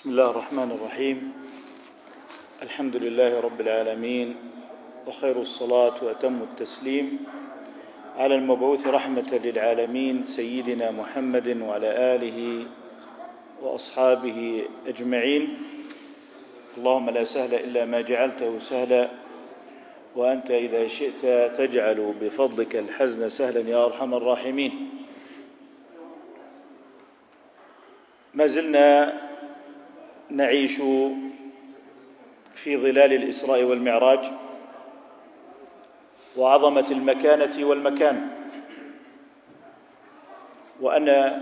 بسم الله الرحمن الرحيم. الحمد لله رب العالمين وخير الصلاة وأتم التسليم على المبعوث رحمة للعالمين سيدنا محمد وعلى آله وأصحابه أجمعين. اللهم لا سهل إلا ما جعلته سهلا وأنت إذا شئت تجعل بفضلك الحزن سهلا يا أرحم الراحمين. ما زلنا نعيش في ظلال الإسراء والمعراج وعظمة المكانة والمكان وأن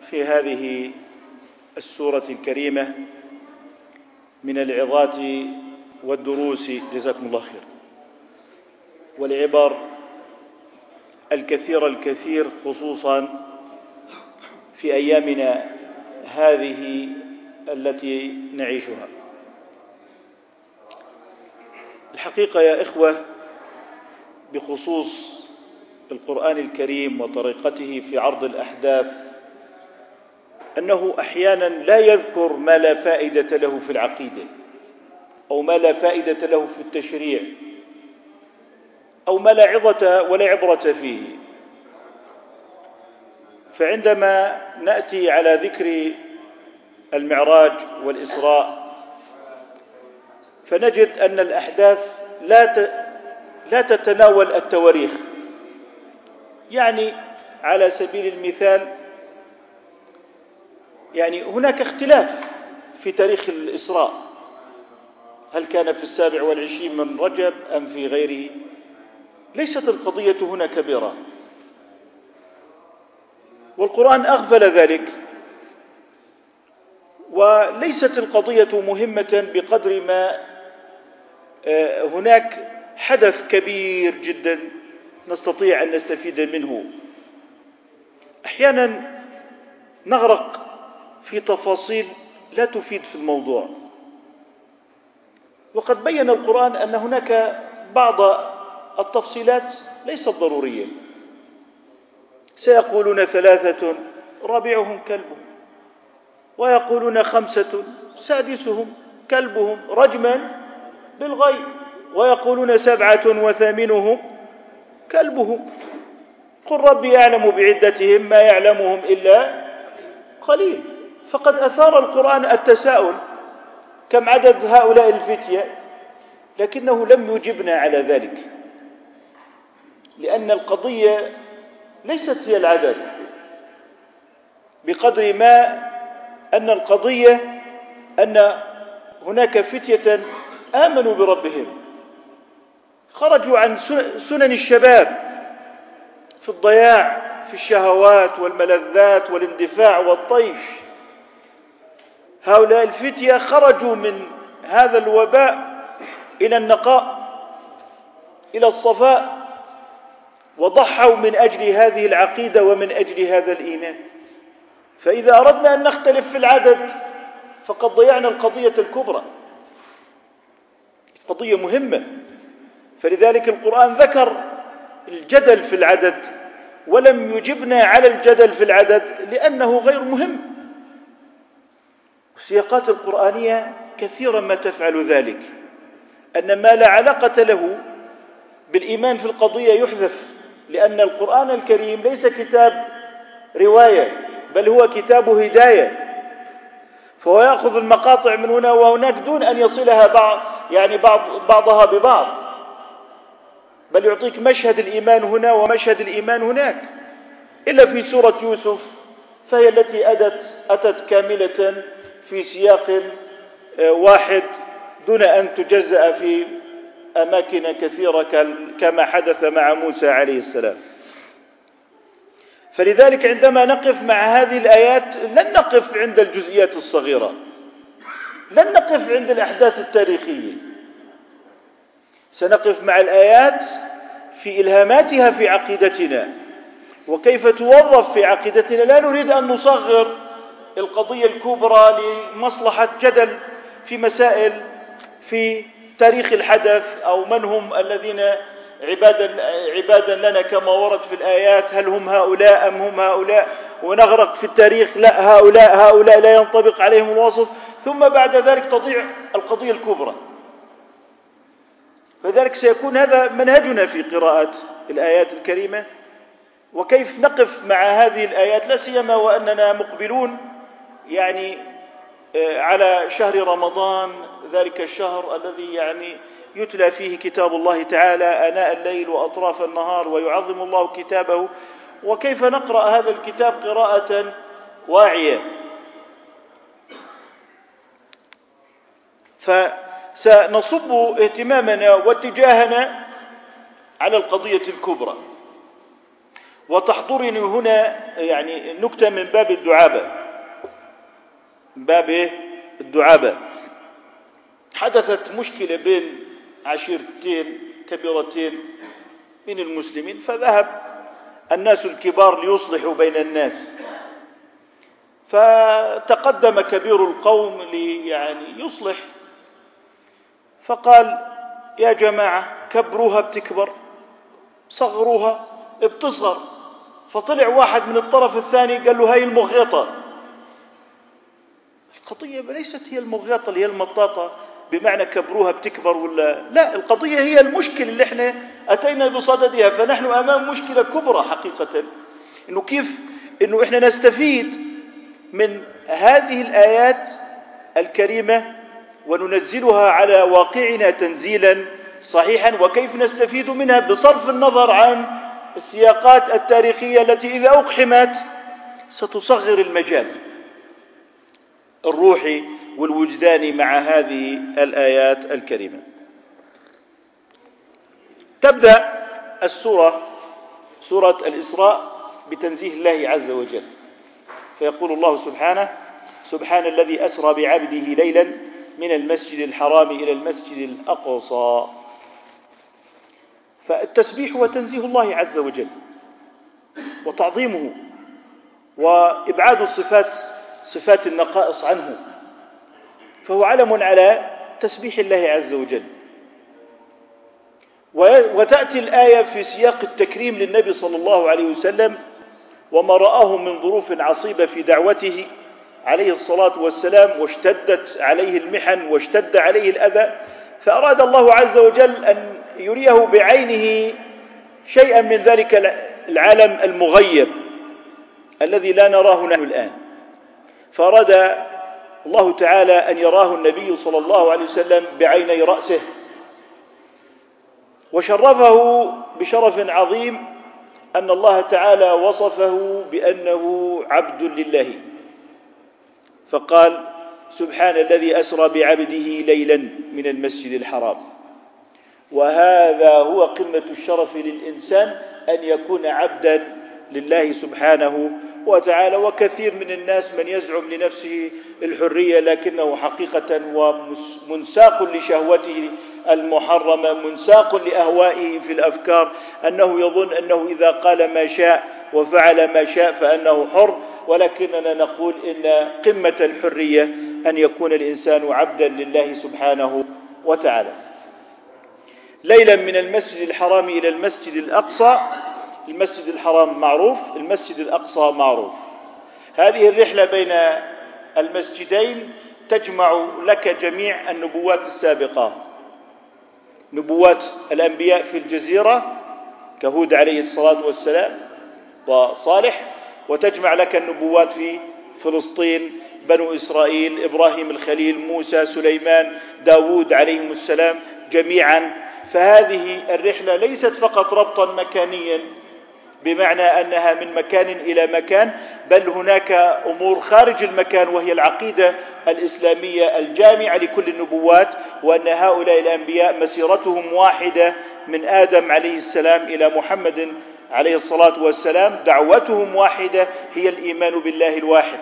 في هذه السورة الكريمة من العظات والدروس جزاكم الله خير والعبر الكثير الكثير خصوصا في أيامنا هذه التي نعيشها. الحقيقة يا إخوة بخصوص القرآن الكريم وطريقته في عرض الأحداث أنه أحيانا لا يذكر ما لا فائدة له في العقيدة أو ما لا فائدة له في التشريع أو ما لا عظة ولا عبرة فيه. فعندما نأتي على ذكر المعراج والإسراء. فنجد أن الأحداث لا لا تتناول التواريخ. يعني على سبيل المثال يعني هناك اختلاف في تاريخ الإسراء. هل كان في السابع والعشرين من رجب أم في غيره ليست القضية هنا كبيرة. والقرآن أغفل ذلك. وليست القضية مهمة بقدر ما آه، هناك حدث كبير جدا نستطيع أن نستفيد منه. أحيانا نغرق في تفاصيل لا تفيد في الموضوع. وقد بين القرآن أن هناك بعض التفصيلات ليست ضرورية. سيقولون ثلاثة رابعهم كلبهم ويقولون خمسة سادسهم كلبهم رجما بالغيب. ويقولون سبعة وثامنهم كلبهم. قل ربي يعلم بعدتهم ما يعلمهم إلا قليل. فقد أثار القرآن التساؤل كم عدد هؤلاء الفتية لكنه لم يجبنا على ذلك لأن القضية ليست هي العدد. بقدر ما أن القضية أن هناك فتية آمنوا بربهم. خرجوا عن سنن الشباب في الضياع في الشهوات والملذات والاندفاع والطيش. هؤلاء الفتية خرجوا من هذا الوباء إلى النقاء إلى الصفاء وضحوا من أجل هذه العقيدة ومن أجل هذا الإيمان. فإذا أردنا أن نختلف في العدد فقد ضيعنا القضية الكبرى. قضية مهمة. فلذلك القرآن ذكر الجدل في العدد ولم يجبنا على الجدل في العدد لأنه غير مهم. السياقات القرآنية كثيرا ما تفعل ذلك أن ما لا علاقة له بالإيمان في القضية يحذف لأن القرآن الكريم ليس كتاب رواية. بل هو كتاب هداية. فهو يأخذ المقاطع من هنا وهناك دون أن يصلها بعض يعني بعض بعضها ببعض. بل يعطيك مشهد الإيمان هنا ومشهد الإيمان هناك. إلا في سورة يوسف فهي التي اتت أتت كاملة في سياق آه، واحد دون أن تجزأ في أماكن كثيرة كما حدث مع موسى عليه السلام. فلذلك عندما نقف مع هذه الآيات لن نقف عند الجزئيات الصغيرة. لن نقف عند الأحداث التاريخية. سنقف مع الآيات في إلهاماتها في عقيدتنا. وكيف توظف في عقيدتنا؟ لا نريد أن نصغر القضية الكبرى لمصلحة جدل في مسائل في تاريخ الحدث أو من هم الذين عبادا عبادا لنا كما ورد في الآيات هل هم هؤلاء أم هم هؤلاء؟ ونغرق في التاريخ لا هؤلاء هؤلاء لا ينطبق عليهم الوصف. ثم بعد ذلك تضيع القضية الكبرى. فذلك سيكون هذا منهجنا في قراءة الآيات الكريمة. وكيف نقف مع هذه الآيات؟ لا سيما وأننا مقبلون يعني آه، على شهر رمضان ذلك الشهر الذي يعني يتلى فيه كتاب الله تعالى آناء الليل وأطراف النهار ويعظم الله كتابه. وكيف نقرأ هذا الكتاب قراءة واعية؟ فسنصب اهتمامنا واتجاهنا على القضية الكبرى. وتحضرني هنا يعني نكتة من باب الدعابة. من باب الدعابة. حدثت مشكلة بين عشيرتين كبيرتين من المسلمين فذهب الناس الكبار ليصلحوا بين الناس. فتقدم كبير القوم لي يعني يصلح. فقال يا جماعة كبروها بتكبر صغروها بتصغر. فطلع واحد من الطرف الثاني قال له هاي المغيطة القضية ليست هي المغيطة اللي هي المطاطة. بمعنى كبروها بتكبر ولا لا؟ القضية هي المشكلة اللي إحنا أتينا بصددها فنحن أمام مشكلة كبرى حقيقة. إنه كيف؟ إنه إحنا نستفيد من هذه الآيات الكريمة وننزلها على واقعنا تنزيلا صحيحا وكيف نستفيد منها؟ بصرف النظر عن السياقات التاريخية التي إذا أقحمت ستصغر المجال الروحي والوجدان مع هذه الآيات الكريمة. تبدأ السورة سورة الإسراء بتنزيه الله عز وجل. فيقول الله سبحانه سبحان الذي أسرى بعبده ليلا من المسجد الحرام إلى المسجد الأقصى. فالتسبيح هو تنزيه الله عز وجل وتعظيمه وإبعاد الصفات صفات النقائص عنه. فهو علم على تسبيح الله عز وجل. وتأتي الآية في سياق التكريم للنبي صلى الله عليه وسلم وما رآه من ظروف عصيبة في دعوته عليه الصلاة والسلام واشتدت عليه المحن واشتد عليه الأذى فأراد الله عز وجل أن يريه بعينه شيئا من ذلك العالم المغيب الذي لا نراه نحن الآن. فأراد الله تعالى أن يراه النبي صلى الله عليه وسلم بعيني رأسه. وشرفه بشرف عظيم أن الله تعالى وصفه بأنه عبد لله. فقال سبحان الذي أسرى بعبده ليلا من المسجد الحرام. وهذا هو قمة الشرف للإنسان أن يكون عبدا لله سبحانه وتعالى وكثير من الناس من يزعم لنفسه الحرية لكنه حقيقة ومنساق لشهوته المحرمة منساق لأهوائه في الأفكار. أنه يظن أنه إذا قال ما شاء وفعل ما شاء فأنه حر ولكننا نقول إن قمة الحرية أن يكون الإنسان عبدا لله سبحانه وتعالى. ليلا من المسجد الحرام إلى المسجد الأقصى المسجد الحرام معروف المسجد الأقصى معروف. هذه الرحلة بين المسجدين تجمع لك جميع النبوات السابقة. نبوات الأنبياء في الجزيرة كهود عليه الصلاة والسلام وصالح وتجمع لك النبوات في فلسطين بنو إسرائيل إبراهيم الخليل موسى سليمان داود عليهم السلام جميعا. فهذه الرحلة ليست فقط ربطا مكانيا بمعنى أنها من مكان إلى مكان بل هناك أمور خارج المكان وهي العقيدة الإسلامية الجامعة لكل النبوات وأن هؤلاء الأنبياء مسيرتهم واحدة من آدم عليه السلام إلى محمد عليه الصلاة والسلام دعوتهم واحدة هي الإيمان بالله الواحد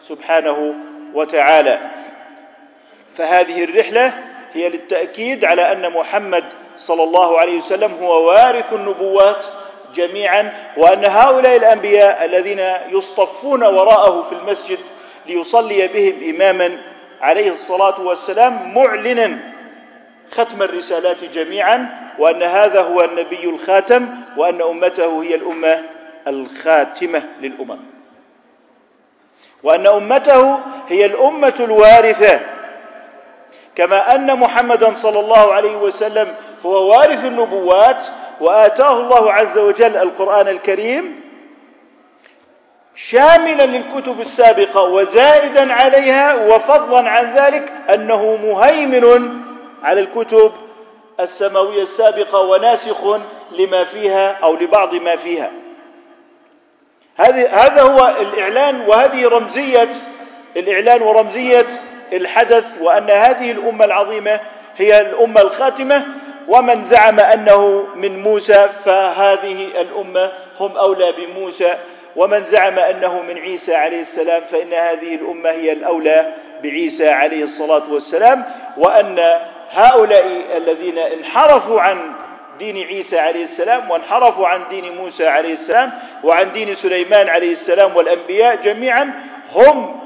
سبحانه وتعالى. فهذه الرحلة هي للتأكيد على أن محمد صلى الله عليه وسلم هو وارث النبوات جميعا وأن هؤلاء الأنبياء الذين يصطفون وراءه في المسجد ليصلي بهم اماما عليه الصلاة والسلام معلنا ختم الرسالات جميعا وأن هذا هو النبي الخاتم وأن أمته هي الأمة الخاتمة للأمم. وأن أمته هي الأمة الوارثة. كما أن محمدا صلى الله عليه وسلم هو وارث النبوات وآتاه الله عز وجل القرآن الكريم شاملا للكتب السابقة وزائدا عليها وفضلا عن ذلك أنه مهيمن على الكتب السماوية السابقة وناسخ لما فيها أو لبعض ما فيها. هذا هو الإعلان وهذه رمزية الإعلان ورمزية الحدث وأن هذه الأمة العظيمة هي الأمة الخاتمة. ومن زعم أنه من موسى فهذه الأمة هم أولى بموسى. ومن زعم أنه من عيسى عليه السلام فإن هذه الأمة هي الأولى بعيسى عليه الصلاة والسلام. وأن هؤلاء الذين انحرفوا عن دين عيسى عليه السلام وانحرفوا عن دين موسى عليه السلام وعن دين سليمان عليه السلام والأنبياء جميعا هم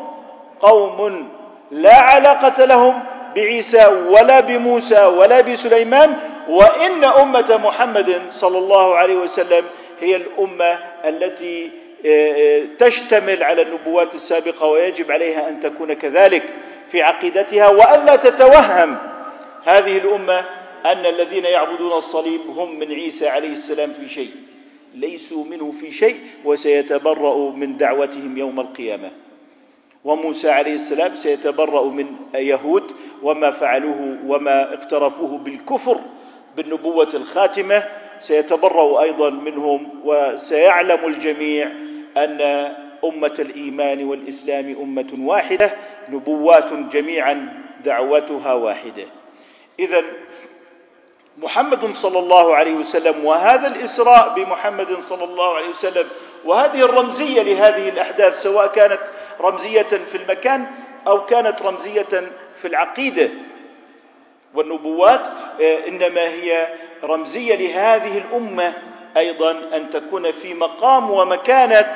قوم لا علاقة لهم بعيسى ولا بموسى ولا بسليمان وإن أمة محمد صلى الله عليه وسلم هي الأمة التي آه، آه، تشتمل على النبوات السابقة ويجب عليها أن تكون كذلك في عقيدتها وألا تتوهم هذه الأمة أن الذين يعبدون الصليب هم من عيسى عليه السلام في شيء ليسوا منه في شيء وسيتبرأ من دعوتهم يوم القيامة. وموسى عليه السلام سيتبرأ من يهود وما فعلوه وما اقترفوه بالكفر بالنبوة الخاتمة سيتبرأ أيضا منهم وسيعلم الجميع أن أمة الإيمان والإسلام أمة واحدة نبوات جميعا دعوتها واحدة. إذا محمد صلى الله عليه وسلم وهذا الإسراء بمحمد صلى الله عليه وسلم وهذه الرمزية لهذه الأحداث سواء كانت رمزية في المكان أو كانت رمزية في العقيدة والنبوات آه، إنما هي رمزية لهذه الأمة أيضا أن تكون في مقام ومكانة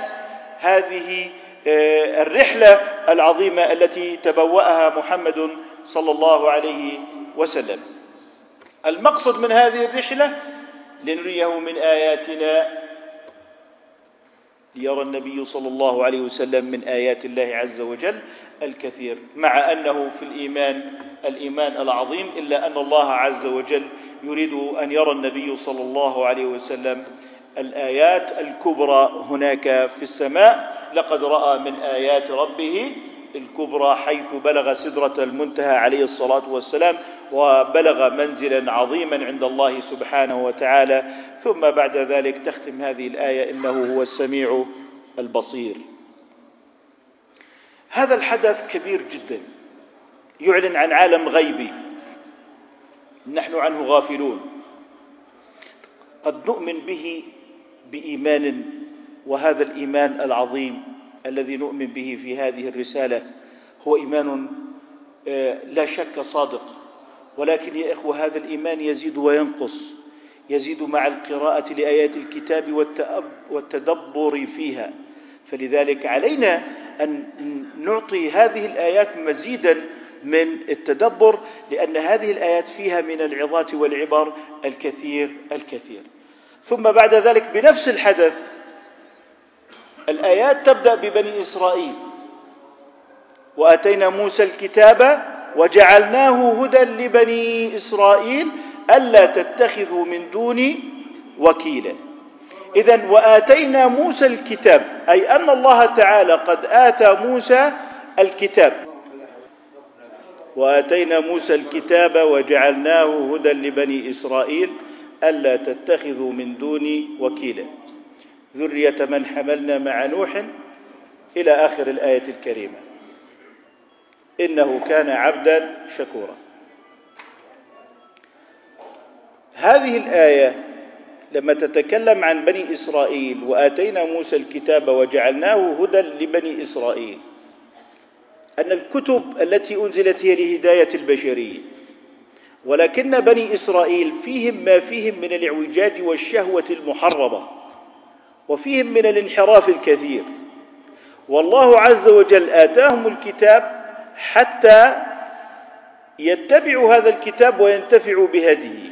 هذه آه، الرحلة العظيمة التي تبوأها محمد صلى الله عليه وسلم. المقصد من هذه الرحلة لنريه من آياتنا. ليرى النبي صلى الله عليه وسلم من آيات الله عز وجل الكثير مع أنه في الإيمان الإيمان العظيم إلا أن الله عز وجل يريد أن يرى النبي صلى الله عليه وسلم الآيات الكبرى هناك في السماء. لقد رأى من آيات ربه الكبرى حيث بلغ سدرة المنتهى عليه الصلاة والسلام وبلغ منزلا عظيما عند الله سبحانه وتعالى. ثم بعد ذلك تختم هذه الآية إنه هو السميع البصير. هذا الحدث كبير جدا. يعلن عن عالم غيبي. نحن عنه غافلون. قد نؤمن به بإيمان وهذا الإيمان العظيم الذي نؤمن به في هذه الرسالة هو إيمان آه، لا شك صادق. ولكن يا إخوة هذا الإيمان يزيد وينقص. يزيد مع القراءة لآيات الكتاب والتدبر فيها. فلذلك علينا أن نعطي هذه الآيات مزيدا من التدبر لأن هذه الآيات فيها من العظات والعبر الكثير الكثير. ثم بعد ذلك بنفس الحدث الآيات تبدأ ببني إسرائيل. وآتينا موسى الكتاب وجعلناه هدى لبني إسرائيل ألا تتخذوا من دوني وكيلا. إذا وآتينا موسى الكتاب أي أن الله تعالى قد آتى موسى الكتاب. وآتينا موسى الكتاب وجعلناه هدى لبني إسرائيل ألا تتخذوا من دوني وكيلا. ذرية من حملنا مع نوح إلى آخر الآية الكريمة. إنه كان عبدا شكورا. هذه الآية لما تتكلم عن بني إسرائيل وآتينا موسى الكتاب وجعلناه هدى لبني إسرائيل. أن الكتب التي أنزلت هي لهداية البشرية. ولكن بني إسرائيل فيهم ما فيهم من الإعوجاج والشهوة المحرمة وفيهم من الانحراف الكثير. والله عز وجل آتاهم الكتاب حتى يتبع هذا الكتاب وينتفع بهديه.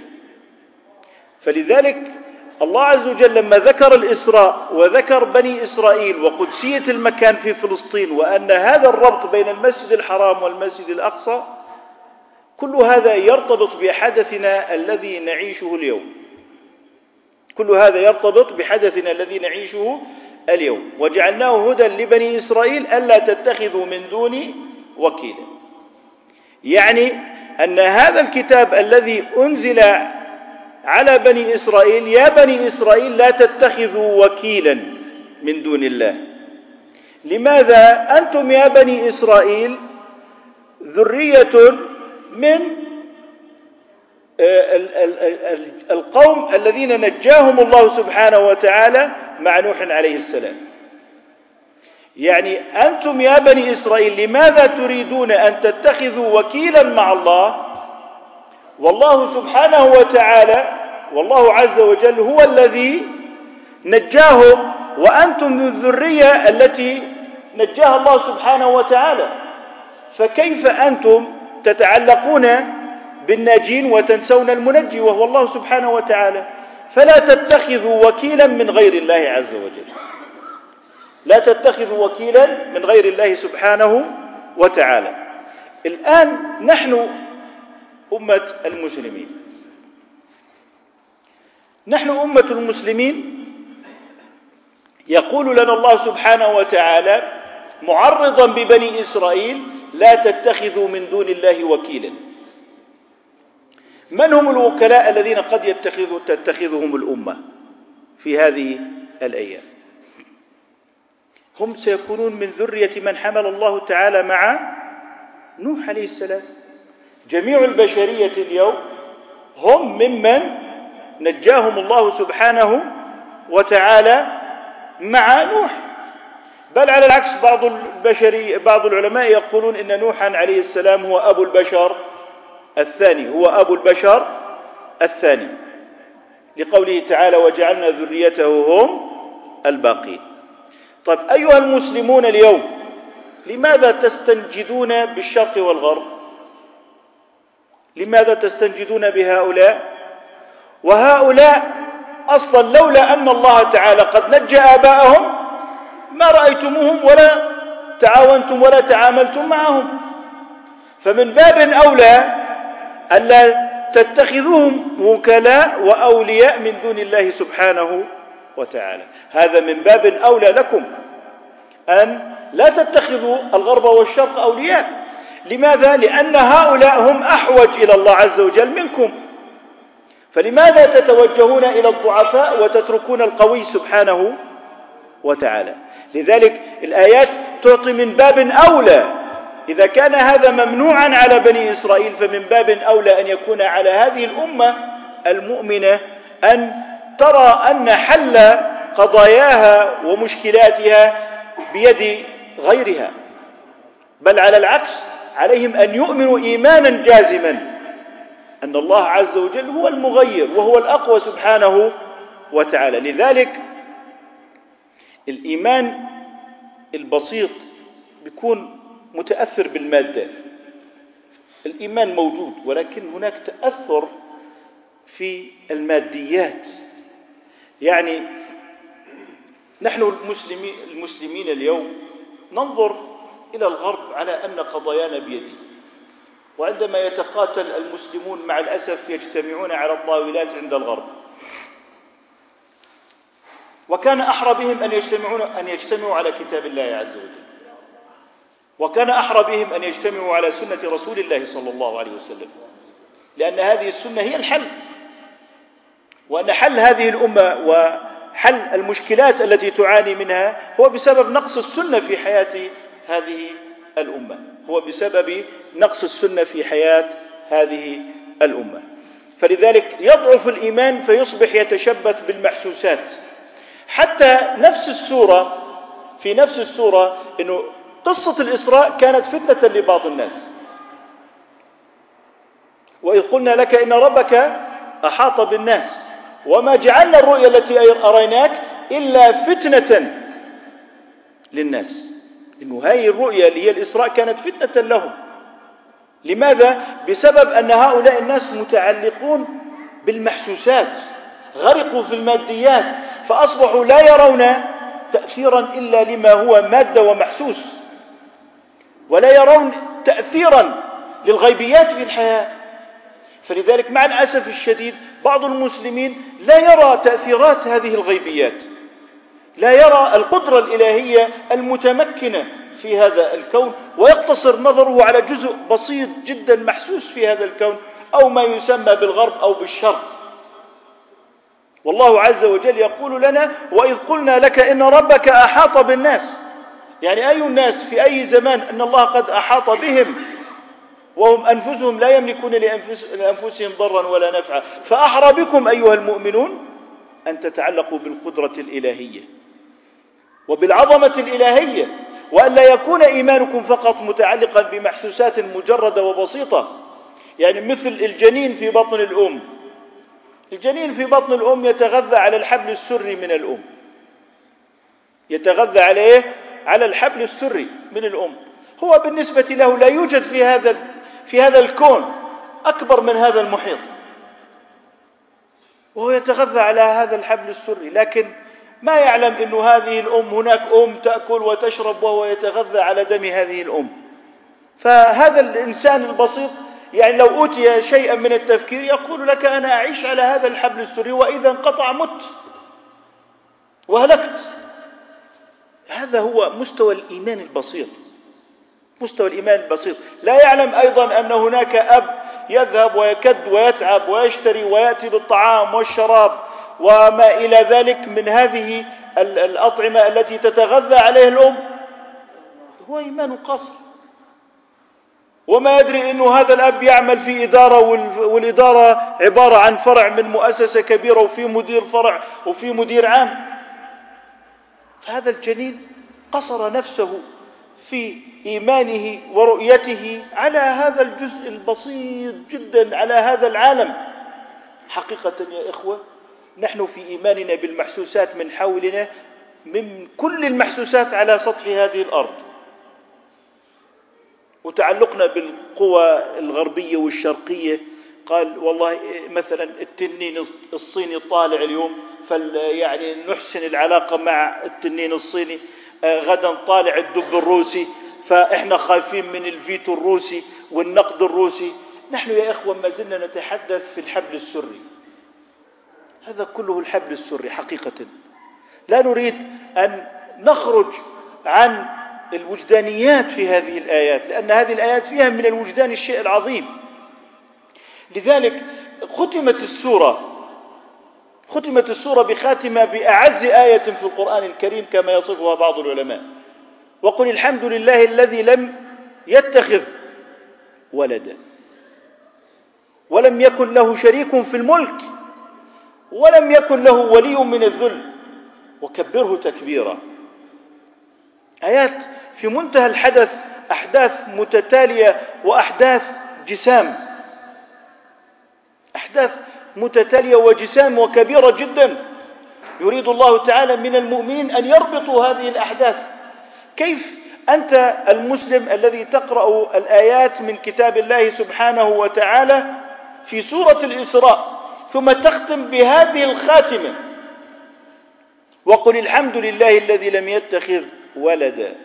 فلذلك الله عز وجل لما ذكر الإسراء وذكر بني إسرائيل وقدسية المكان في فلسطين وأن هذا الربط بين المسجد الحرام والمسجد الأقصى كل هذا يرتبط بحدثنا الذي نعيشه اليوم. كل هذا يرتبط بحدثنا الذي نعيشه اليوم. وجعلناه هدى لبني إسرائيل ألا تتخذوا من دوني وكيلا. يعني أن هذا الكتاب الذي أنزل على بني إسرائيل يا بني إسرائيل لا تتخذوا وكيلا من دون الله. لماذا؟ أنتم يا بني إسرائيل ذرية من آه، القوم الذين نجاهم الله سبحانه وتعالى مع نوح عليه السلام. يعني أنتم يا بني إسرائيل لماذا تريدون أن تتخذوا وكيلا مع الله؟ والله سبحانه وتعالى والله عز وجل هو الذي نجاهم وأنتم الذرية التي نجاها الله سبحانه وتعالى. فكيف أنتم تتعلقون بالناجين وتنسون المنجي وهو الله سبحانه وتعالى؟ فلا تتخذوا وكيلا من غير الله عز وجل. لا تتخذوا وكيلا من غير الله سبحانه وتعالى. الآن نحن أمة المسلمين. نحن أمة المسلمين يقول لنا الله سبحانه وتعالى معرضا ببني إسرائيل لا تتخذوا من دون الله وكيلا. من هم الوكلاء الذين قد يتخذ تتخذهم الأمة في هذه الأيام؟ هم سيكونون من ذرية من حمل الله تعالى مع نوح عليه السلام. جميع البشرية اليوم هم ممن نجاهم الله سبحانه وتعالى مع نوح. بل على العكس بعض البشري بعض العلماء يقولون إن نوحا عليه السلام هو أبو البشر الثاني هو أبو البشر الثاني. لقوله تعالى وجعلنا ذريته هم الباقين. طيب أيها المسلمون اليوم لماذا تستنجدون بالشرق والغرب؟ لماذا تستنجدون بهؤلاء؟ وهؤلاء أصلا لولا أن الله تعالى قد نجى آباءهم ما رأيتموهم ولا تعاونتم ولا تعاملتم معهم. فمن باب أولى الا تتخذوهم وكلاء وأولياء من دون الله سبحانه وتعالى. هذا من باب أولى لكم أن لا تتخذوا الغرب والشرق أولياء. لماذا؟ لأن هؤلاء هم أحوج إلى الله عز وجل منكم. فلماذا تتوجهون إلى الضعفاء وتتركون القوي سبحانه وتعالى؟ لذلك الآيات تعطي من باب أولى. إذا كان هذا ممنوعا على بني إسرائيل فمن باب أولى أن يكون على هذه الأمة المؤمنة أن ترى أن حل قضاياها ومشكلاتها بيد غيرها. بل على العكس عليهم أن يؤمنوا إيمانا جازما. أن الله عز وجل هو المغير وهو الأقوى سبحانه وتعالى. لذلك الإيمان البسيط بيكون متأثر بالمادة. الإيمان موجود ولكن هناك تأثر في الماديات. يعني نحن المسلمين اليوم ننظر إلى الغرب على أن قضايانا بيده. وعندما يتقاتل المسلمون مع الأسف يجتمعون على الطاولات عند الغرب. وكان أحرى بهم أن يجتمعون أن يجتمعوا على كتاب الله عز وجل. وكان أحرى بهم أن يجتمعوا على سنة رسول الله صلى الله عليه وسلم. لأن هذه السنة هي الحل. وأن حل هذه الأمة وحل المشكلات التي تعاني منها هو بسبب نقص السنة في حياة هذه الأمة. هو بسبب نقص السنة في حياة هذه الأمة. فلذلك يضعف الإيمان فيصبح يتشبث بالمحسوسات. حتى نفس السورة في نفس السورة إنه قصة الإسراء كانت فتنة لبعض الناس. وإذ قلنا لك إن ربك أحاط بالناس وما جعلنا الرؤيا التي أريناك إلا فتنة للناس. إنه هذه الرؤيا اللي هي الإسراء كانت فتنة لهم. لماذا؟ بسبب أن هؤلاء الناس متعلقون بالمحسوسات غرقوا في الماديات فأصبحوا لا يرون تاثيرا إلا لما هو مادة ومحسوس ولا يرون تاثيرا للغيبيات في الحياة. فلذلك مع الأسف الشديد بعض المسلمين لا يرى تأثيرات هذه الغيبيات. لا يرى القدرة الإلهية المتمكنة في هذا الكون ويقتصر نظره على جزء بسيط جدا محسوس في هذا الكون أو ما يسمى بالغرب أو بالشرق. والله عز وجل يقول لنا وإذ قلنا لك إن ربك أحاط بالناس. يعني أي الناس في أي زمان أن الله قد أحاط بهم وهم أنفسهم لا يملكون لأنفسهم ضرا ولا نفعا. فأحرى بكم أيها المؤمنون أن تتعلقوا بالقدرة الالهيه وبالعظمة الإلهية والا يكون إيمانكم فقط متعلقا بمحسوسات مجردة وبسيطة. يعني مثل الجنين في بطن الأم. الجنين في بطن الأم يتغذى على الحبل السري من الأم. يتغذى على إيه؟ على الحبل السري من الأم. هو بالنسبة له لا يوجد في هذا في هذا الكون أكبر من هذا المحيط. وهو يتغذى على هذا الحبل السري. لكن ما يعلم أن هذه الأم هناك أم تأكل وتشرب وهو يتغذى على دم هذه الأم. فهذا الإنسان البسيط يعني لو أوتي شيئا من التفكير يقول لك أنا أعيش على هذا الحبل السري وإذا انقطع مت وهلكت. هذا هو مستوى الإيمان البسيط. مستوى الإيمان البسيط. لا يعلم أيضا أن هناك أب يذهب ويكد ويتعب ويشتري ويأتي بالطعام والشراب وما إلى ذلك من هذه الأطعمة التي تتغذى عليه الأم. هو إيمان قاصر. وما يدري أنه هذا الأب يعمل في إدارة والإدارة عبارة عن فرع من مؤسسة كبيرة وفي مدير فرع وفي مدير عام. فهذا الجنين قصر نفسه في إيمانه ورؤيته على هذا الجزء البسيط جدا على هذا العالم. حقيقة يا إخوة نحن في إيماننا بالمحسوسات من حولنا من كل المحسوسات على سطح هذه الأرض. وتعلقنا بالقوى الغربية والشرقية. قال والله مثلا التنين الصيني طالع اليوم فل يعني نحسن العلاقة مع التنين الصيني آه، غدا طالع الدب الروسي فإحنا خايفين من الفيتو الروسي والنقد الروسي. نحن يا إخوة ما زلنا نتحدث في الحبل السري. هذا كله الحبل السري حقيقة. لا نريد أن نخرج عن الوجدانيات في هذه الآيات لأن هذه الآيات فيها من الوجدان الشيء العظيم. لذلك ختمت السورة ختمت السورة بخاتمة بأعز آية في القرآن الكريم كما يصفها بعض العلماء. وقل الحمد لله الذي لم يتخذ ولدا ولم يكن له شريك في الملك. ولم يكن له ولي من الذل. وكبره تكبيرا. آيات في منتهى الحدث أحداث متتالية وأحداث جسام. أحداث متتالية وجسام وكبيرة جدا. يريد الله تعالى من المؤمنين أن يربطوا هذه الأحداث. كيف أنت المسلم الذي تقرأ الآيات من كتاب الله سبحانه وتعالى في سورة الإسراء؟ ثم تختم بهذه الخاتمة. وقل الحمد لله الذي لم يتخذ ولدا.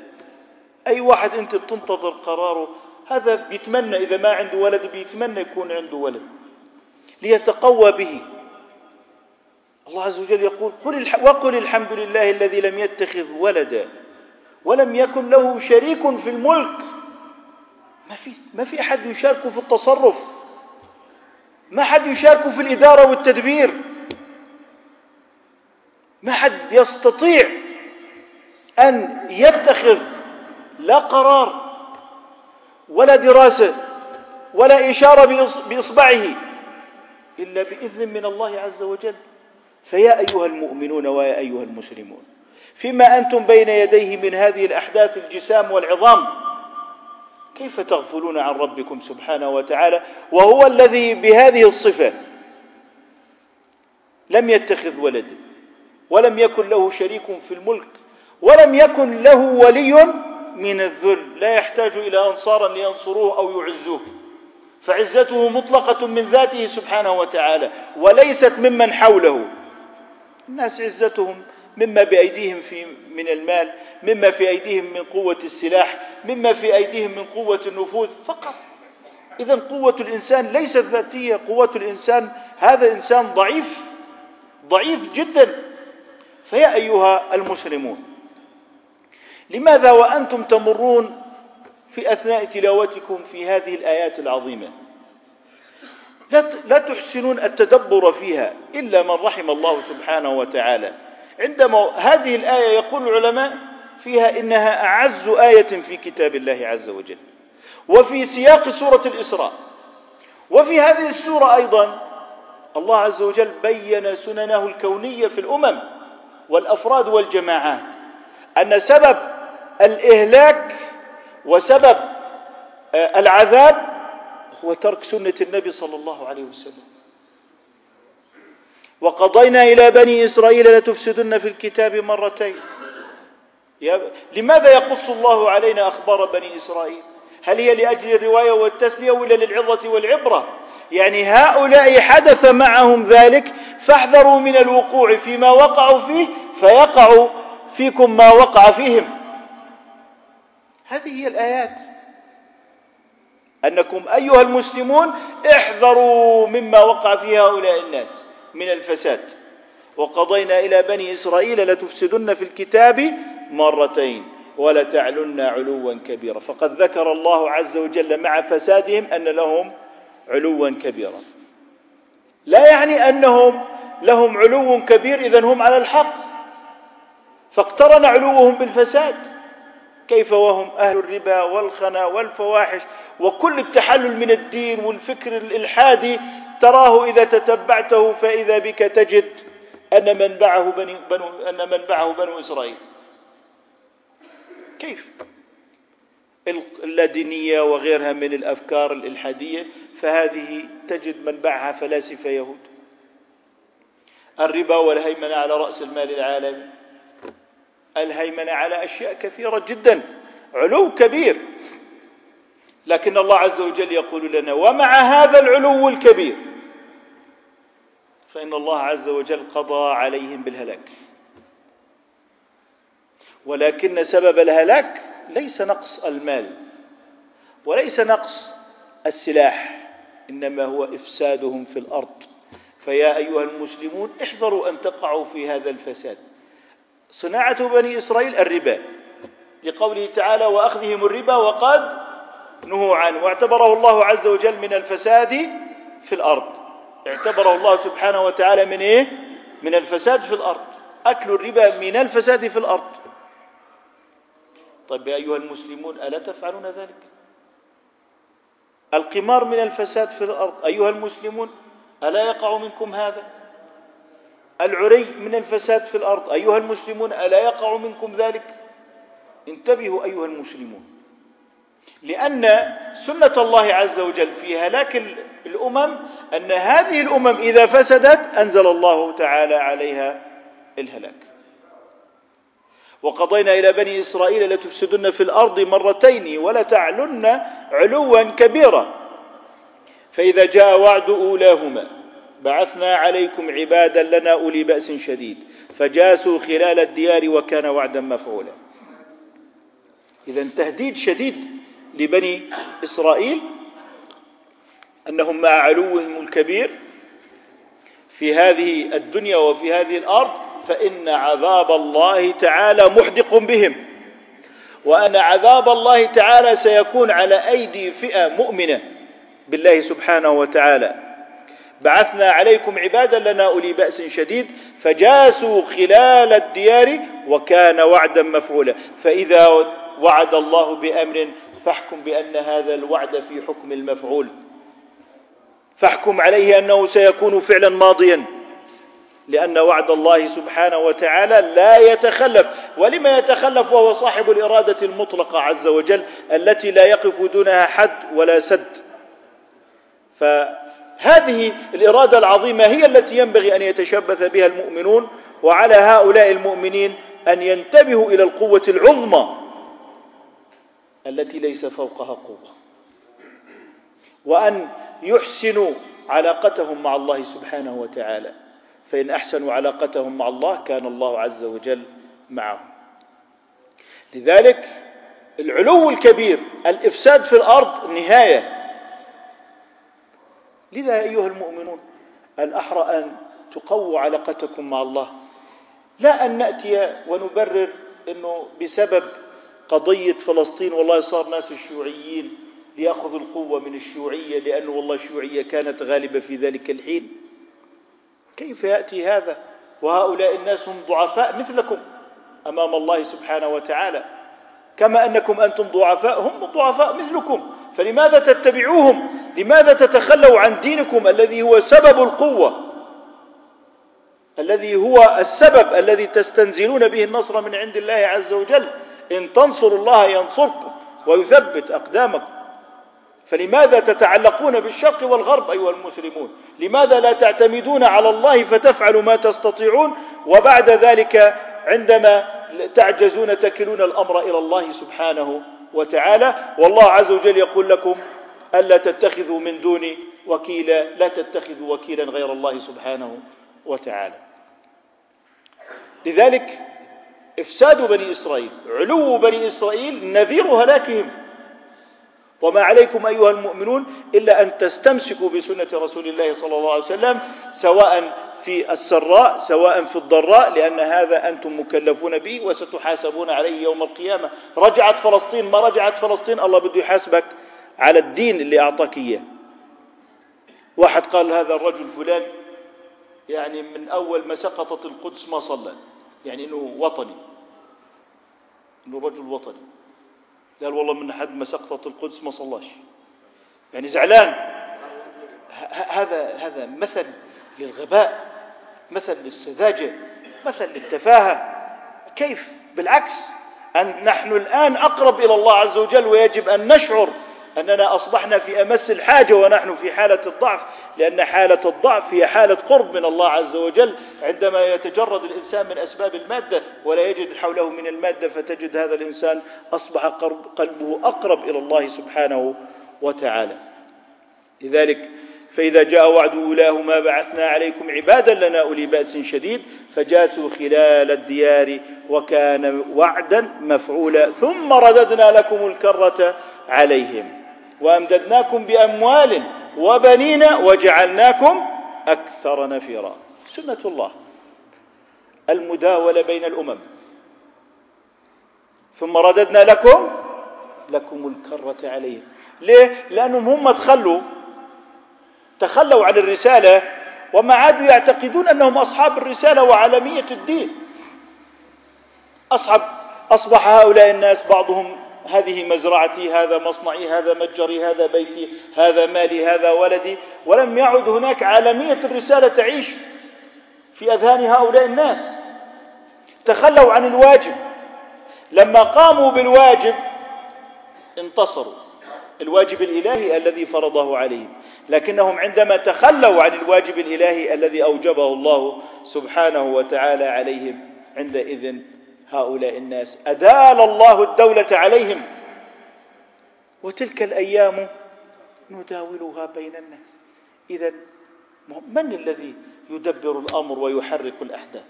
أي واحد أنت بتنتظر قراره هذا بيتمنى إذا ما عنده ولد بيتمنى يكون عنده ولد. ليتقوى به. الله عز وجل يقول قل وقل الحمد لله الذي لم يتخذ ولدا. ولم يكن له شريك في الملك. ما في ما في أحد يشاركه في التصرف. ما حد يشارك في الإدارة والتدبير. ما حد يستطيع أن يتخذ لا قرار ولا دراسة ولا إشارة بإصبعه إلا بإذن من الله عز وجل. فيا أيها المؤمنون ويا أيها المسلمون فيما أنتم بين يديه من هذه الأحداث الجسام والعظام كيف تغفلون عن ربكم سبحانه وتعالى وهو الذي بهذه الصفة لم يتخذ ولد ولم يكن له شريك في الملك ولم يكن له ولي من الذل لا يحتاج إلى أنصارا لينصروه أو يعزوه فعزته مطلقة من ذاته سبحانه وتعالى وليست ممن حوله الناس عزتهم مما بأيديهم في من المال مما في أيديهم من قوة السلاح مما في أيديهم من قوة النفوذ فقط. إذا قوة الإنسان ليست ذاتية قوة الإنسان هذا إنسان ضعيف ضعيف جدا. فيا أيها المسلمون لماذا وأنتم تمرون في أثناء تلاوتكم في هذه الآيات العظيمة؟ لا تحسنون التدبر فيها إلا من رحم الله سبحانه وتعالى. عندما هذه الآية يقول العلماء فيها إنها أعز آية في كتاب الله عز وجل. وفي سياق سورة الإسراء. وفي هذه السورة أيضا الله عز وجل بين سننه الكونية في الأمم والأفراد والجماعات أن سبب الإهلاك وسبب آه، العذاب هو ترك سنة النبي صلى الله عليه وسلم. وقضينا إلى بني إسرائيل لتفسدن في الكتاب مرتين. لماذا يقص الله علينا أخبار بني إسرائيل؟ هل هي لأجل الرواية والتسلية ولا للعظة والعبرة؟ يعني هؤلاء حدث معهم ذلك فاحذروا من الوقوع فيما وقعوا فيه فيقع فيكم ما وقع فيهم. هذه هي الآيات. أنكم أيها المسلمون احذروا مما وقع في هؤلاء الناس. من الفساد. وقضينا إلى بني إسرائيل لتفسدن في الكتاب مرتين ولتعلن علوا كبيرا. فقد ذكر الله عز وجل مع فسادهم أن لهم علوا كبيرا. لا يعني أنهم لهم علو كبير إذا هم على الحق. فاقترن علوهم بالفساد. كيف وهم أهل الربا والخنا والفواحش وكل التحلل من الدين والفكر الإلحادي تراه إذا تتبعته فإذا بك تجد أن منبعه بني بنو أن منبعه بنو إسرائيل. كيف؟ اللادينية وغيرها من الأفكار الإلحادية فهذه تجد منبعها فلاسفة يهود. الربا والهيمنة على رأس المال العالمي. الهيمنة على أشياء كثيرة جدا علو كبير. لكن الله عز وجل يقول لنا ومع هذا العلو الكبير فإن الله عز وجل قضى عليهم بالهلاك. ولكن سبب الهلاك ليس نقص المال وليس نقص السلاح إنما هو إفسادهم في الأرض. فيا أيها المسلمون احذروا أن تقعوا في هذا الفساد. صناعة بني إسرائيل الربا لقوله تعالى وأخذهم الربا وقد نهوا عنه. واعتبره الله عز وجل من الفساد في الأرض. اعتبره الله سبحانه وتعالى من إيه؟ من الفساد في الأرض. أكل الربا من الفساد في الأرض. طيب يا أيها المسلمون ألا تفعلون ذلك؟ القمار من الفساد في الأرض. أيها المسلمون ألا يقع منكم هذا؟ العري من الفساد في الأرض. أيها المسلمون ألا يقع منكم ذلك؟ انتبهوا أيها المسلمون. لأن سنة الله عز وجل في هلاك الأمم أن هذه الأمم إذا فسدت أنزل الله تعالى عليها الهلاك. وقضينا إلى بني إسرائيل لتفسدن في الأرض مرتين ولتعلن علوا كبيرا. فإذا جاء وعد أولاهما بعثنا عليكم عبادا لنا أولي بأس شديد فجاسوا خلال الديار وكان وعدا مفعولا. اذا تهديد شديد لبني إسرائيل أنهم مع علوهم الكبير في هذه الدنيا وفي هذه الأرض فإن عذاب الله تعالى محدق بهم. وأن عذاب الله تعالى سيكون على أيدي فئة مؤمنة بالله سبحانه وتعالى. بعثنا عليكم عبادا لنا أولي بأس شديد فجاسوا خلال الديار وكان وعدا مفعولا. فإذا وعد الله بأمر فاحكم بأن هذا الوعد في حكم المفعول. فاحكم عليه أنه سيكون فعلا ماضيا لأن وعد الله سبحانه وتعالى لا يتخلف. ولما يتخلف وهو صاحب الإرادة المطلقة عز وجل التي لا يقف دونها حد ولا سد. فهذه الإرادة العظيمة هي التي ينبغي أن يتشبث بها المؤمنون وعلى هؤلاء المؤمنين أن ينتبهوا إلى القوة العظمى التي ليس فوقها قوة. وأن يحسنوا علاقتهم مع الله سبحانه وتعالى. فإن أحسنوا علاقتهم مع الله كان الله عز وجل معهم. لذلك العلو الكبير الإفساد في الأرض نهاية. لذا أيها المؤمنون الأحرى أن تقووا علاقتكم مع الله. لا أن نأتي ونبرر أنه بسبب قضية فلسطين والله صار ناس الشيوعيين ليأخذوا القوة من الشيوعية لأنه والله الشيوعية كانت غالبة في ذلك الحين. كيف يأتي هذا؟ وهؤلاء الناس هم ضعفاء مثلكم أمام الله سبحانه وتعالى. كما أنكم أنتم ضعفاء هم ضعفاء مثلكم. فلماذا تتبعوهم؟ لماذا تتخلوا عن دينكم الذي هو سبب القوة؟ الذي هو السبب الذي تستنزلون به النصر من عند الله عز وجل؟ إن تنصروا الله ينصركم ويثبت أقدامكم. فلماذا تتعلقون بالشرق والغرب أيها المسلمون؟ لماذا لا تعتمدون على الله فتفعلوا ما تستطيعون؟ وبعد ذلك عندما تعجزون تكلون الأمر إلى الله سبحانه وتعالى. والله عز وجل يقول لكم ألا تتخذوا من دوني وكيلا لا تتخذوا وكيلا غير الله سبحانه وتعالى. لذلك إفساد بني إسرائيل علو بني إسرائيل نذير هلاكهم. وما عليكم أيها المؤمنون إلا أن تستمسكوا بسنة رسول الله صلى الله عليه وسلم سواء في السراء سواء في الضراء لأن هذا أنتم مكلفون به وستحاسبون عليه يوم القيامة. رجعت فلسطين ما رجعت فلسطين؟ الله بده يحاسبك على الدين اللي أعطاك إياه. واحد قال هذا الرجل فلان يعني من أول ما سقطت القدس ما صلى يعني أنه وطني. أنه رجل وطني. قال والله من حد ما سقطت القدس ما صلاش. يعني زعلان. هذا هذا مثل للغباء مثل للسذاجة مثل للتفاهة. كيف؟ بالعكس أن نحن الآن أقرب إلى الله عز وجل ويجب أن نشعر أننا أصبحنا في أمس الحاجة ونحن في حالة الضعف لأن حالة الضعف هي حالة قرب من الله عز وجل. عندما يتجرد الإنسان من أسباب المادة ولا يجد حوله من المادة فتجد هذا الإنسان أصبح قلبه أقرب إلى الله سبحانه وتعالى. لذلك فإذا جاء وعد أولاهما بعثنا عليكم عبادا لنا أولي بأس شديد فجاسوا خلال الديار وكان وعدا مفعولا ثم رددنا لكم الكرة عليهم. وأمددناكم بأموال وبنين وجعلناكم أكثر نفيرا. سنة الله. المداولة بين الأمم. ثم رددنا لكم لكم الكرة عليهم. ليه؟ لأنهم هم تخلوا تخلوا عن الرسالة وما عادوا يعتقدون أنهم أصحاب الرسالة وعالمية الدين. أصحب أصبح هؤلاء الناس بعضهم هذه مزرعتي هذا مصنعي هذا متجري هذا بيتي هذا مالي هذا ولدي ولم يعد هناك عالمية الرسالة تعيش في أذهان هؤلاء الناس. تخلوا عن الواجب. لما قاموا بالواجب انتصروا. الواجب الإلهي الذي فرضه عليهم. لكنهم عندما تخلوا عن الواجب الإلهي الذي أوجبه الله سبحانه وتعالى عليهم عندئذ هؤلاء الناس أدال الله الدولة عليهم. وتلك الأيام نداولها بين الناس إذا من الذي يدبر الأمر ويحرك الأحداث؟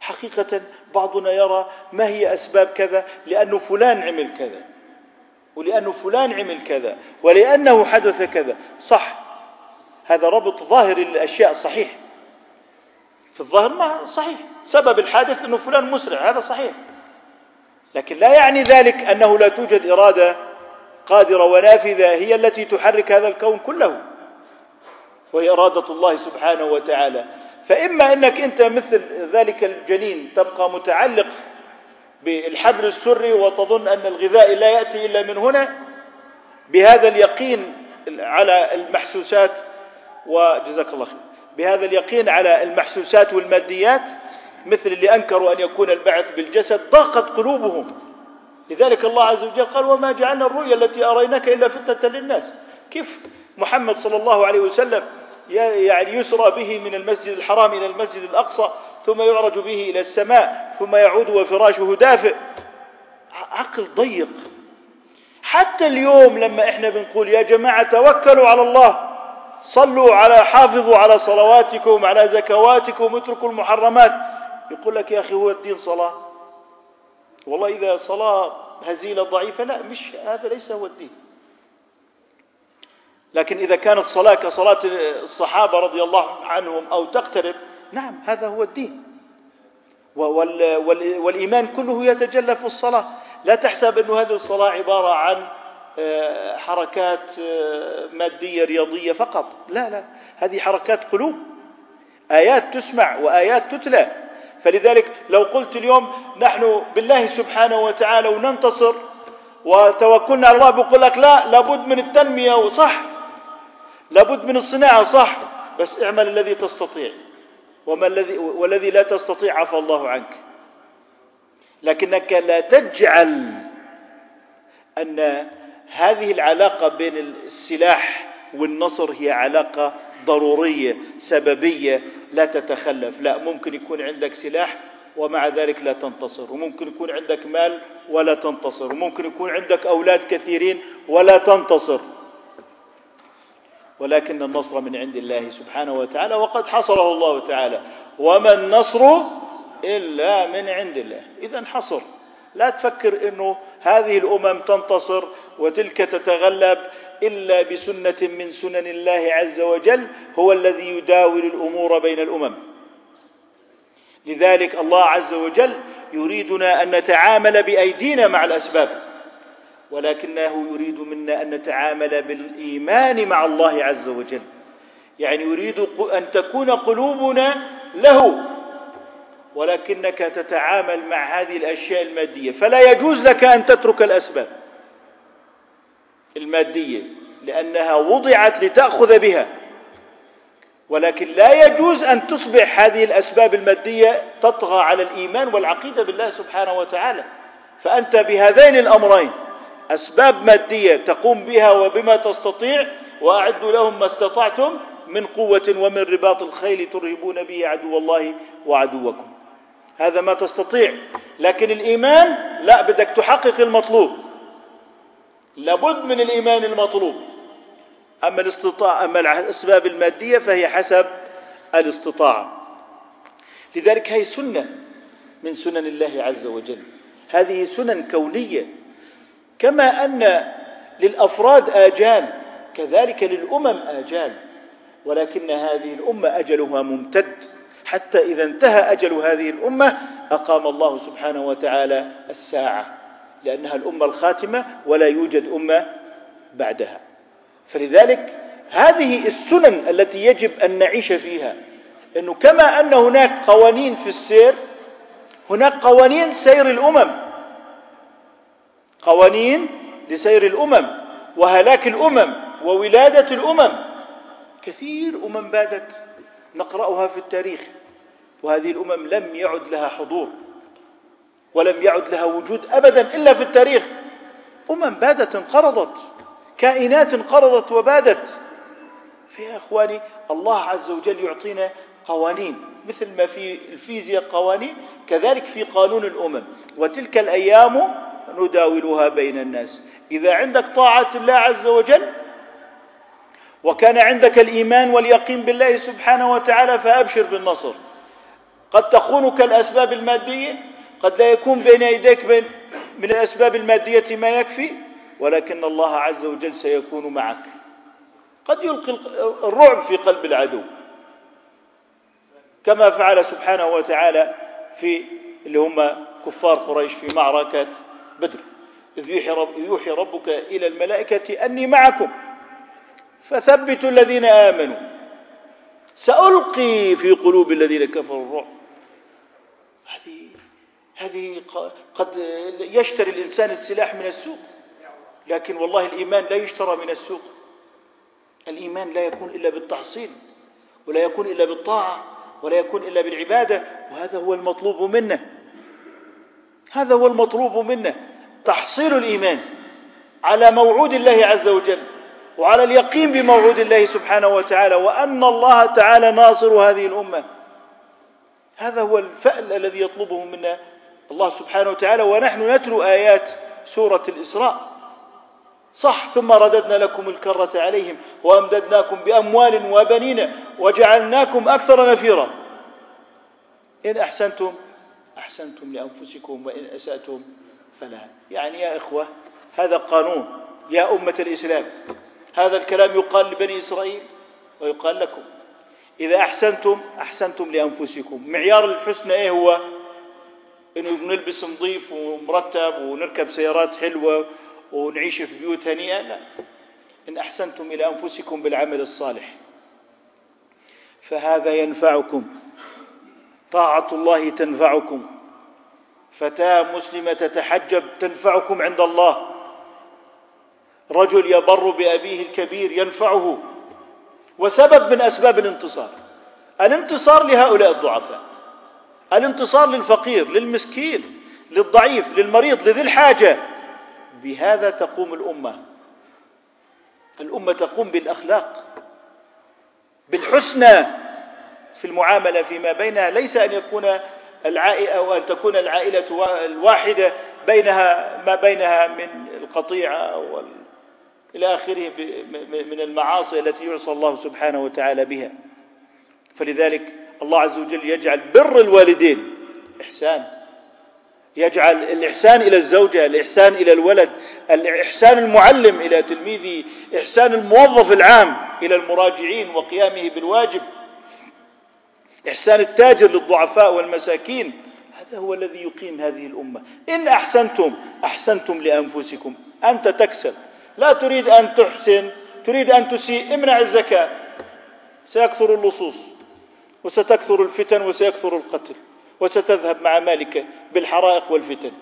حقيقة بعضنا يرى ما هي أسباب كذا لأنه فلان عمل كذا ولأنه فلان عمل كذا ولأنه حدث كذا. صح هذا ربط ظاهر للأشياء صحيح. في الظاهر ما صحيح. سبب الحادث أنه فلان مسرع هذا صحيح. لكن لا يعني ذلك أنه لا توجد إرادة قادرة ونافذة هي التي تحرك هذا الكون كله وهي إرادة الله سبحانه وتعالى. فإما أنك أنت مثل ذلك الجنين تبقى متعلق بالحبل السري وتظن أن الغذاء لا يأتي إلا من هنا بهذا اليقين على المحسوسات وجزاك الله خير بهذا اليقين على المحسوسات والماديات مثل اللي أنكروا أن يكون البعث بالجسد ضاقت قلوبهم. لذلك الله عز وجل قال وما جعلنا الرؤيا التي أريناك إلا فتنة للناس. كيف محمد صلى الله عليه وسلم يعني يسرى به من المسجد الحرام إلى المسجد الأقصى ثم يعرج به إلى السماء ثم يعود وفراشه دافئ. عقل ضيق. حتى اليوم لما إحنا بنقول يا جماعة توكلوا على الله صلوا على حافظوا على صلواتكم على زكواتكم اتركوا المحرمات. يقول لك يا أخي هو الدين صلاة؟ والله إذا صلاة هزيلة ضعيفة لا مش هذا ليس هو الدين. لكن إذا كانت صلاة كصلاة الصحابة رضي الله عنهم أو تقترب نعم هذا هو الدين. والإيمان كله يتجلى في الصلاة. لا تحسب أن هذه الصلاة عبارة عن آه، حركات آه، مادية رياضية فقط. لا لا هذه حركات قلوب. آيات تسمع وآيات تتلى. فلذلك لو قلت اليوم نحن بالله سبحانه وتعالى وننتصر وتوكلنا على الله بيقول لك لا لابد من التنمية وصح لابد من الصناعة صح بس اعمل الذي تستطيع وما الذي والذي لا تستطيع عفى الله عنك. لكنك لا تجعل أن هذه العلاقة بين السلاح والنصر هي علاقة ضرورية سببية لا تتخلف. لا ممكن يكون عندك سلاح ومع ذلك لا تنتصر وممكن يكون عندك مال ولا تنتصر وممكن يكون عندك أولاد كثيرين ولا تنتصر. ولكن النصر من عند الله سبحانه وتعالى وقد حصره الله تعالى. وما النصر إلا من عند الله. إذا حصر. لا تفكر إنه هذه الأمم تنتصر وتلك تتغلب إلا بسنة من سنن الله عز وجل هو الذي يداول الأمور بين الأمم. لذلك الله عز وجل يريدنا أن نتعامل بأيدينا مع الأسباب ولكنه يريد منا أن نتعامل بالإيمان مع الله عز وجل. يعني يريد أن تكون قلوبنا له ولكنك تتعامل مع هذه الأشياء المادية. فلا يجوز لك أن تترك الأسباب. المادية لأنها وضعت لتأخذ بها. ولكن لا يجوز أن تصبح هذه الأسباب المادية تطغى على الإيمان والعقيدة بالله سبحانه وتعالى. فأنت بهذين الأمرين أسباب مادية تقوم بها وبما تستطيع وأعدوا لهم ما استطعتم من قوة ومن رباط الخيل ترهبون به عدو الله وعدوكم. هذا ما تستطيع. لكن الإيمان لا بدك تحقق المطلوب. لابد من الإيمان المطلوب. أما الاستطاعه أما الأسباب المادية فهي حسب الاستطاعه لذلك هي سنة من سنن الله عز وجل. هذه سنن كونية. كما أن للأفراد آجال كذلك للأمم آجال. ولكن هذه الأمة أجلها ممتد. حتى إذا انتهى أجل هذه الأمة أقام الله سبحانه وتعالى الساعة. لأنها الأمة الخاتمة ولا يوجد أمة بعدها. فلذلك هذه السنن التي يجب أن نعيش فيها إنه كما أن هناك قوانين في السير هناك قوانين سير الأمم. قوانين لسير الأمم وهلاك الأمم وولادة الأمم. كثير أمم بادت نقرأها في التاريخ وهذه الأمم لم يعد لها حضور. ولم يعد لها وجود ابدا إلا في التاريخ. امم بادت انقرضت كائنات انقرضت وبادت. فيا إخواني الله عز وجل يعطينا قوانين مثل ما في الفيزياء قوانين كذلك في قانون الأمم. وتلك الأيام نداولها بين الناس. إذا عندك طاعة الله عز وجل وكان عندك الإيمان واليقين بالله سبحانه وتعالى فأبشر بالنصر. قد تخونك الأسباب المادية قد لا يكون بين يديك بين من الأسباب المادية ما يكفي ولكن الله عز وجل سيكون معك. قد يلقي الرعب في قلب العدو. كما فعل سبحانه وتعالى في اللي هم كفار قريش في معركة بدر. إذ يوحي ربك إلى الملائكة أني معكم. فثبتوا الذين آمنوا. سألقي في قلوب الذين كفروا الرعب. هذه هذه قد يشتري الإنسان السلاح من السوق. لكن والله الإيمان لا يشترى من السوق. الإيمان لا يكون إلا بالتحصيل ولا يكون إلا بالطاعة ولا يكون إلا بالعبادة. وهذا هو المطلوب منا هذا هو المطلوب منا تحصيل الإيمان على موعود الله عز وجل وعلى اليقين بموعود الله سبحانه وتعالى وأن الله تعالى ناصر هذه الأمة. هذا هو الفأل الذي يطلبه منا الله سبحانه وتعالى ونحن نتلو آيات سورة الإسراء. صح ثم رددنا لكم الكرة عليهم وأمددناكم بأموال وبنين وجعلناكم أكثر نفيرا. إن أحسنتم أحسنتم لأنفسكم وإن أسأتم فلا. يعني يا إخوة هذا قانون. يا أمة الإسلام هذا الكلام يقال لبني إسرائيل ويقال لكم. إذا أحسنتم أحسنتم لأنفسكم. معيار الحسن إيه هو؟ إنه نلبس نظيف ومرتب ونركب سيارات حلوة ونعيش في بيوت هنيئة؟ لا. إن أحسنتم إلى أنفسكم بالعمل الصالح. فهذا ينفعكم. طاعة الله تنفعكم. فتاة مسلمة تتحجب تنفعكم عند الله. رجل يبر بأبيه الكبير ينفعه. وسبب من أسباب الانتصار. الانتصار لهؤلاء الضعفاء. الانتصار للفقير للمسكين للضعيف للمريض لذي الحاجة. بهذا تقوم الأمة. الأمة تقوم بالأخلاق بالحسنى في المعاملة فيما بينها. ليس أن يكون العائلة أو أن تكون العائلة الواحدة بينها ما بينها من القطيعة وال إلى آخره من المعاصي التي يعصى الله سبحانه وتعالى بها. فلذلك الله عز وجل يجعل بر الوالدين إحسان. يجعل الإحسان إلى الزوجة الإحسان إلى الولد الإحسان المعلم إلى تلميذه إحسان الموظف العام إلى المراجعين وقيامه بالواجب. إحسان التاجر للضعفاء والمساكين هذا هو الذي يقيم هذه الأمة. إن أحسنتم أحسنتم لأنفسكم. أنت تكسب. لا تريد أن تحسن تريد أن تسيء. امنع الزكاة. سيكثر اللصوص. وستكثر الفتن وسيكثر القتل وستذهب مع مالك بالحرائق والفتن.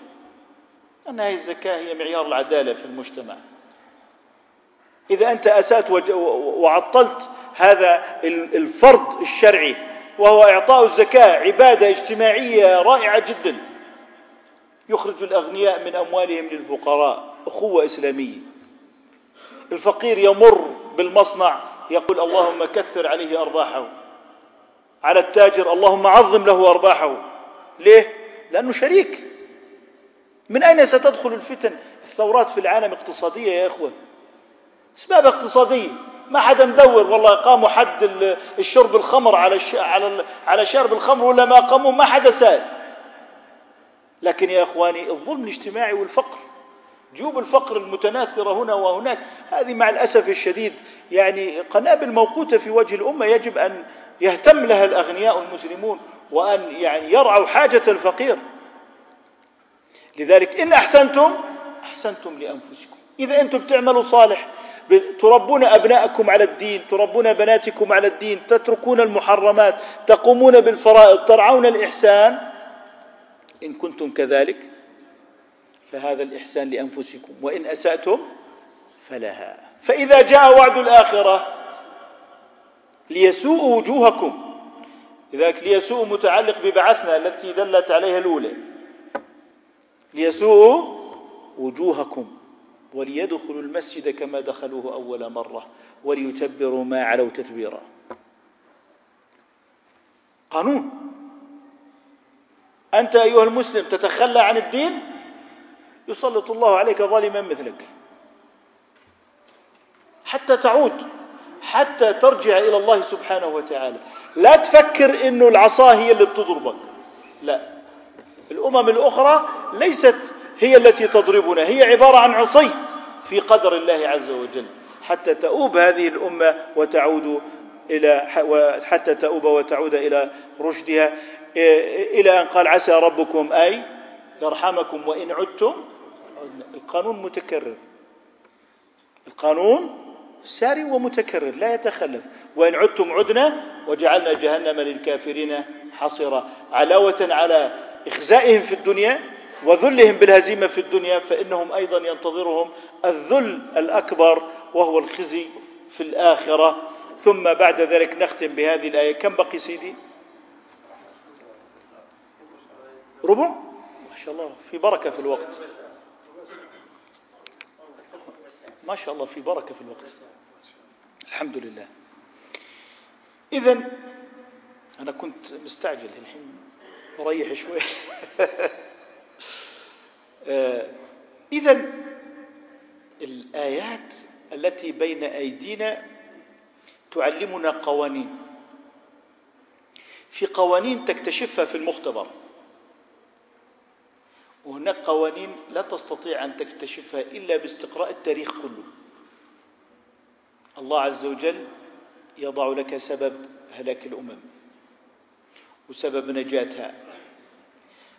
أن هذه الزكاة هي معيار العدالة في المجتمع. إذا أنت أسأت وعطلت هذا الفرض الشرعي وهو إعطاء الزكاة عبادة اجتماعية رائعة جدا يخرج الأغنياء من أموالهم للفقراء أخوة إسلامية. الفقير يمر بالمصنع يقول اللهم كثر عليه أرباحه. على التاجر اللهم عظم له أرباحه. ليه؟ لأنه شريك. من أين ستدخل الفتن؟ الثورات في العالم اقتصادية يا إخوة. أسباب اقتصادية ما حدا مدور والله قاموا حد الشرب الخمر على على على شرب الخمر ولا ما قاموا؟ ما حدا سأل. لكن يا إخواني الظلم الاجتماعي والفقر. جيوب الفقر المتناثرة هنا وهناك. هذه مع الأسف الشديد يعني قنابل موقوتة في وجه الأمة. يجب أن يهتم لها الأغنياء المسلمون وأن يعني يرعوا حاجة الفقير. لذلك إن أحسنتم أحسنتم لأنفسكم. إذا أنتم بتعملوا صالح تربون أبناءكم على الدين تربون بناتكم على الدين تتركون المحرمات تقومون بالفرائض ترعون الإحسان إن كنتم كذلك فهذا الإحسان لأنفسكم وإن أسأتم فلها. فإذا جاء وعد الآخرة ليسوء وجوهكم. لذلك ليسوء متعلق ببعثنا التي دلت عليها الأولى. ليسوء وجوهكم. وليدخلوا المسجد كما دخلوه أول مرة. وليتبروا ما علوا تتبيرا. قانون. أنت أيها المسلم تتخلى عن الدين؟ يسلط الله عليك ظالما مثلك. حتى تعود. حتى ترجع إلى الله سبحانه وتعالى. لا تفكر أنه العصا هي اللي بتضربك. لا. الأمم الأخرى ليست هي التي تضربنا هي عبارة عن عصي في قدر الله عز وجل. حتى تؤوب هذه الأمة وتعود إلى حتى تؤوب وتعود إلى رشدها. إلى أن قال عسى ربكم أي يرحمكم وإن عدتم. القانون متكرر. القانون ساري ومتكرر لا يتخلف. وإن عدتم عدنا وجعلنا جهنم للكافرين حصيرا. علاوة على إخزائهم في الدنيا وذلهم بالهزيمة في الدنيا فإنهم أيضا ينتظرهم الذل الأكبر وهو الخزي في الآخرة. ثم بعد ذلك نختم بهذه الآية. كم بقي سيدي؟ ربع؟ ما شاء الله في بركة في الوقت. ما شاء الله في بركة في الوقت. الحمد لله. إذا أنا كنت مستعجل الحين مريح شوي. آه، إذا الآيات التي بين أيدينا تعلمنا قوانين. في قوانين تكتشفها في المختبر. وهناك قوانين لا تستطيع أن تكتشفها إلا باستقراء التاريخ كله. الله عز وجل يضع لك سبب هلاك الأمم وسبب نجاتها.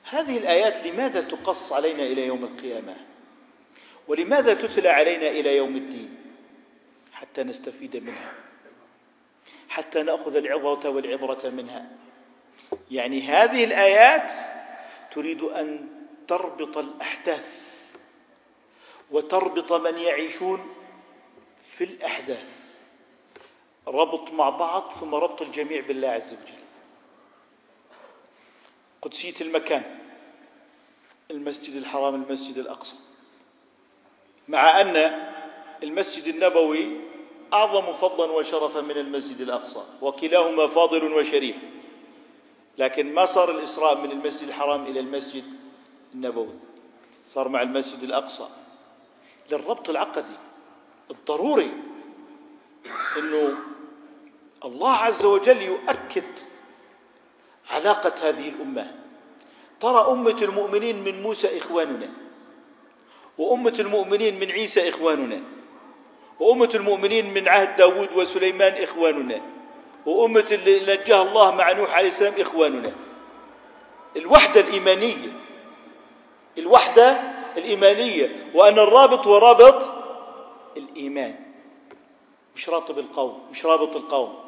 هذه الآيات لماذا تقص علينا إلى يوم القيامة؟ ولماذا تتلى علينا إلى يوم الدين؟ حتى نستفيد منها. حتى نأخذ العظة والعبرة منها. يعني هذه الآيات تريد أن تربط الأحداث وتربط من يعيشون في الأحداث. ربط مع بعض ثم ربط الجميع بالله عز وجل. قدسية المكان المسجد الحرام المسجد الأقصى. مع أن المسجد النبوي أعظم فضلا وشرفا من المسجد الأقصى وكلاهما فاضل وشريف. لكن ما صار الإسراء من المسجد الحرام إلى المسجد النبوي؟ صار مع المسجد الأقصى. للربط العقدي. الضروري أنه الله عز وجل يؤكد علاقة هذه الأمة. ترى أمة المؤمنين من موسى إخواننا وأمة المؤمنين من عيسى إخواننا وأمة المؤمنين من عهد داود وسليمان إخواننا وأمة اللي نجاها الله مع نوح عليه السلام إخواننا. الوحدة الإيمانية الوحدة الإيمانية وأن الرابط ورابط الإيمان مش راتب القوم مش رابط القوم.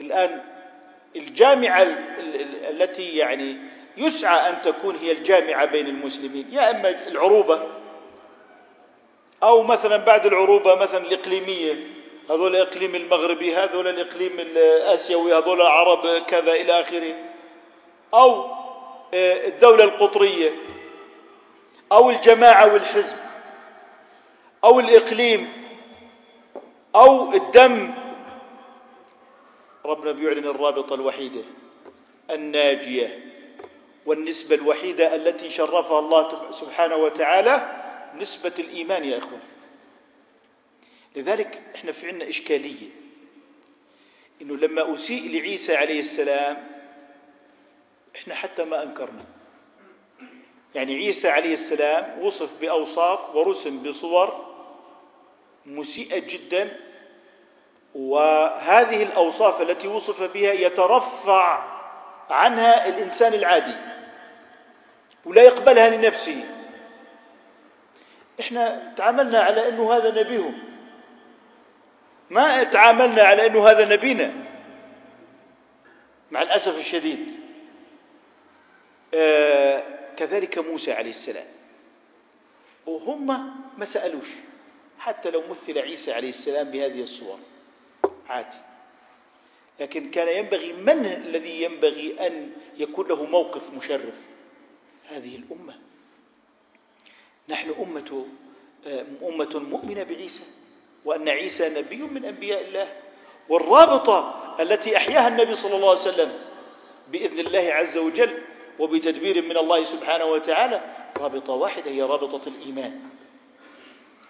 الآن الجامعة التي يعني يسعى أن تكون هي الجامعة بين المسلمين يا إما العروبة أو مثلا بعد العروبة مثلا الإقليمية هذول الإقليم المغربي هذول الإقليم الآسيوي هذول العرب كذا إلى آخره. أو آه، الدولة القطرية أو الجماعة والحزب. أو الإقليم أو الدم. ربنا بيعلن الرابطة الوحيدة الناجية والنسبة الوحيدة التي شرفها الله سبحانه وتعالى نسبة الإيمان يا إخوان. لذلك إحنا في عندنا إشكالية إنه لما أسيء لعيسى عليه السلام إحنا حتى ما أنكرنا. يعني عيسى عليه السلام وصف بأوصاف ورسم بصور مسيئة جدا وهذه الأوصاف التي وصف بها يترفع عنها الإنسان العادي ولا يقبلها لنفسه. إحنا تعاملنا على أنه هذا نبيهم. ما تعاملنا على أنه هذا نبينا. مع الأسف الشديد. آه كذلك موسى عليه السلام. وهم ما سألوش. حتى لو مثل عيسى عليه السلام بهذه الصور. عادي. لكن كان ينبغي من الذي ينبغي أن يكون له موقف مشرف؟ هذه الأمة. نحن أمة أمة مؤمنة بعيسى وأن عيسى نبي من أنبياء الله. والرابطة التي أحياها النبي صلى الله عليه وسلم بإذن الله عز وجل وبتدبير من الله سبحانه وتعالى رابطة واحدة هي رابطة الإيمان.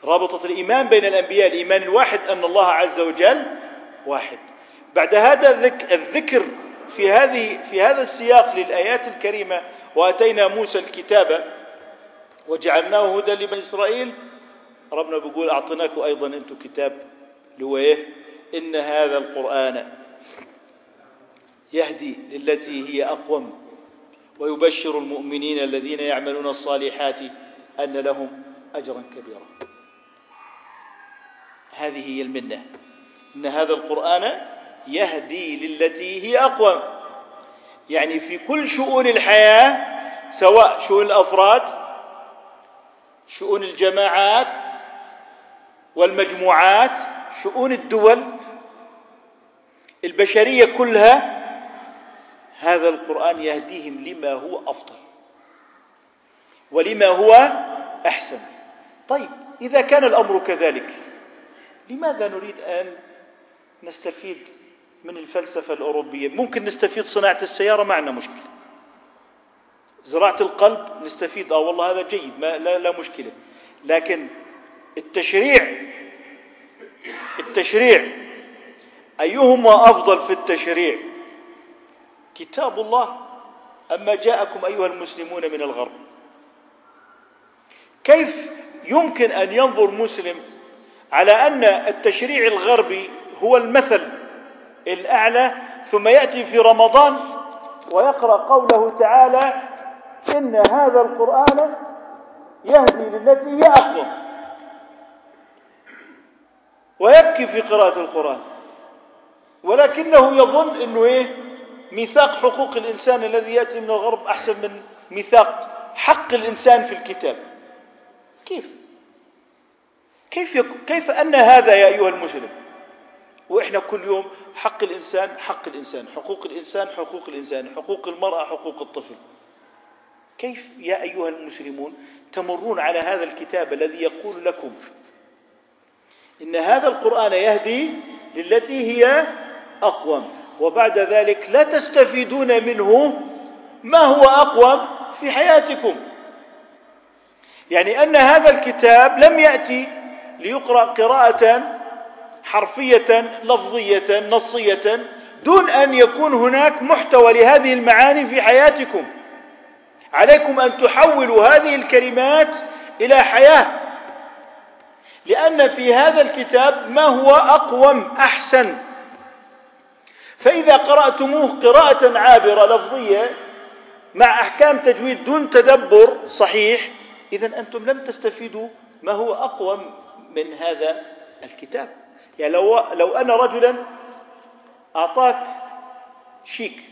رابطة الإيمان بين الأنبياء الإيمان الواحد أن الله عز وجل واحد. بعد هذا الذكر في هذه في هذا السياق للآيات الكريمة وآتينا موسى الكتاب وجعلناه هدى لبني إسرائيل ربنا بيقول أعطيناكم أيضا أنتم كتاب إيه؟ إن هذا القرآن يهدي للتي هي أقوم ويبشر المؤمنين الذين يعملون الصالحات أن لهم أجرا كبيرا. هذه هي المنة إن هذا القرآن يهدي للتي هي أقوم يعني في كل شؤون الحياة سواء شؤون الأفراد شؤون الجماعات والمجموعات شؤون الدول البشرية كلها هذا القرآن يهديهم لما هو أفضل ولما هو أحسن. طيب إذا كان الأمر كذلك لماذا نريد أن نستفيد من الفلسفة الأوروبية؟ ممكن نستفيد صناعة السيارة ما عندنا مشكلة. زراعة القلب نستفيد آه والله هذا جيد ما لا, لا مشكلة. لكن التشريع التشريع أيهما أفضل في التشريع؟ كتاب الله أما جاءكم أيها المسلمون من الغرب؟ كيف يمكن أن ينظر مسلم على أن التشريع الغربي هو المثل الأعلى ثم يأتي في رمضان ويقرأ قوله تعالى إن هذا القرآن يهدي للتي هي أقوم ويبكي في قراءة القرآن. ولكنه يظن أنه إيه؟ ميثاق حقوق الإنسان الذي يأتي من الغرب أحسن من ميثاق حق الإنسان في الكتاب. كيف؟ كيف يكون كيف أن هذا يا أيها المسلم وإحنا كل يوم حق الإنسان حق الإنسان حقوق الإنسان حقوق الإنسان حقوق المرأة حقوق الطفل. كيف يا أيها المسلمون تمرون على هذا الكتاب الذي يقول لكم إن هذا القرآن يهدي للتي هي أقوم وبعد ذلك لا تستفيدون منه ما هو أقوم في حياتكم. يعني أن هذا الكتاب لم يأتي ليقرأ قراءة حرفية لفظية نصية دون أن يكون هناك محتوى لهذه المعاني في حياتكم. عليكم أن تحولوا هذه الكلمات إلى حياة. لأن في هذا الكتاب ما هو أقوم أحسن. فإذا قرأتموه قراءة عابرة لفظية مع أحكام تجويد دون تدبر صحيح. إذا أنتم لم تستفيدوا ما هو أقوم. من هذا الكتاب. يعني لو لو أن رجلا أعطاك شيك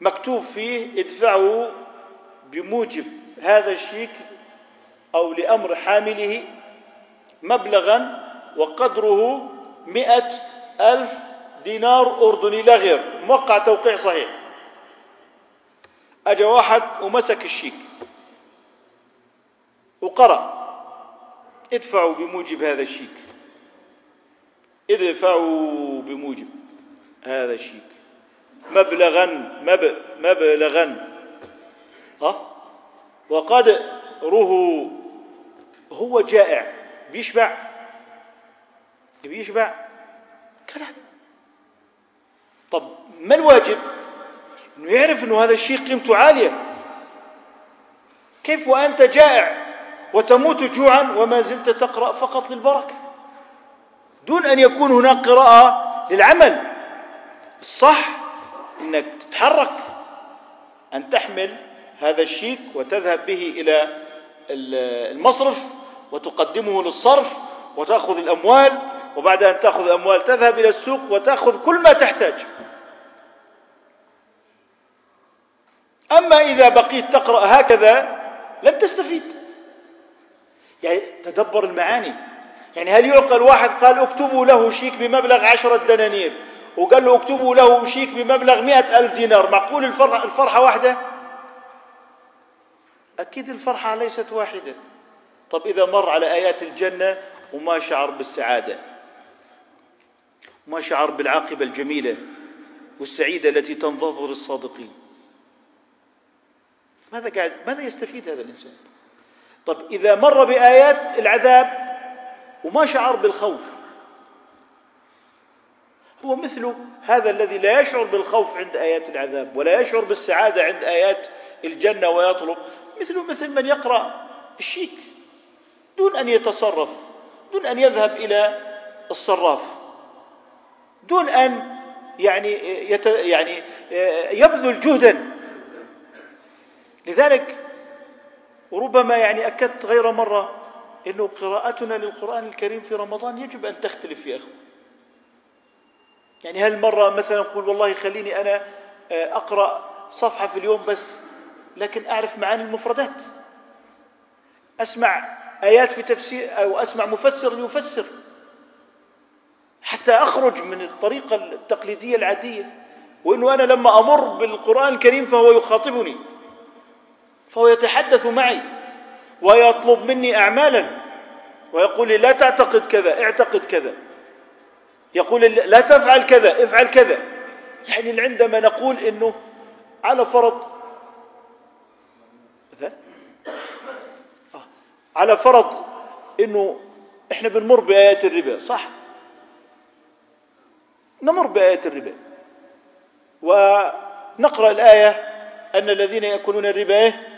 مكتوب فيه ادفعه بموجب هذا الشيك أو لأمر حامله مبلغا وقدره مئة ألف دينار أردني لا غير. موقع توقيع صحيح. أجا واحد ومسك الشيك وقرأ. ادفعوا بموجب هذا الشيك. ادفعوا بموجب هذا الشيك. مبلغا مب مبلغا. ها؟ وقدره هو جائع. بيشبع. بيشبع. كلام. طب ما الواجب؟ إنه يعرف إنه هذا الشيء قيمته عالية. كيف وأنت جائع؟ وتموت جوعا وما زلت تقرأ فقط للبركة. دون أن يكون هناك قراءة للعمل. الصح إنك تتحرك أن تحمل هذا الشيك وتذهب به إلى المصرف وتقدمه للصرف وتأخذ الأموال وبعد أن تأخذ الأموال تذهب إلى السوق وتأخذ كل ما تحتاج. أما إذا بقيت تقرأ هكذا لن تستفيد. يعني تدبر المعاني. يعني هل يعقل واحد قال اكتبوا له شيك بمبلغ عشرة دنانير وقال له اكتبوا له شيك بمبلغ مئة ألف دينار معقول الفرحة, الفرحة واحدة؟ أكيد الفرحة ليست واحدة. طب إذا مر على آيات الجنة وما شعر بالسعادة وما شعر بالعاقبة الجميلة والسعيدة التي تنتظر الصادقين ماذا قاعد ماذا يستفيد هذا الإنسان؟ طب إذا مر بآيات العذاب وما شعر بالخوف هو مثل هذا الذي لا يشعر بالخوف عند آيات العذاب ولا يشعر بالسعادة عند آيات الجنة ويطلب مثل مثل من يقرأ الشيك دون أن يتصرف دون أن يذهب إلى الصراف دون أن يعني يت يعني يبذل جهدا. لذلك وربما يعني أكدت غير مرة أنه قراءتنا للقرآن الكريم في رمضان يجب أن تختلف يا أخوة يعني هل مرة مثلا نقول والله خليني أنا أقرأ صفحة في اليوم بس لكن أعرف معاني المفردات. أسمع آيات في تفسير أو أسمع مفسر يفسر حتى أخرج من الطريقة التقليدية العادية. وإنه أنا لما أمر بالقرآن الكريم فهو يخاطبني. فهو يتحدث معي ويطلب مني أعمالا ويقول لي لا تعتقد كذا اعتقد كذا. يقول لا تفعل كذا افعل كذا. يعني عندما نقول إنه على فرض آه، على فرض إنه إحنا بنمر بآيات الربا صح؟ نمر بآيات الربا. ونقرأ الآية أن الذين يأكلون الربا إيه؟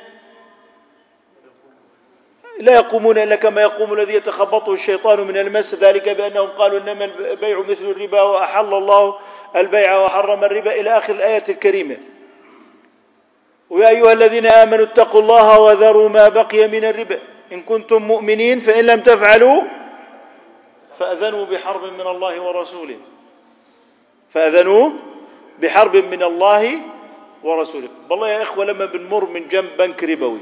لا يقومون إلا كما يقوم الذي يتخبطه الشيطان من المس. ذلك بأنهم قالوا إنما البيع مثل الربا وأحل الله البيع وحرم الربا إلى آخر الآية الكريمة. ويا أيها الذين آمنوا اتقوا الله وذروا ما بقي من الربا. إن كنتم مؤمنين فإن لم تفعلوا فأذنوا بحرب من الله ورسوله. فأذنوا بحرب من الله ورسوله. والله يا إخوة لما بنمر من جنب بنك ربوي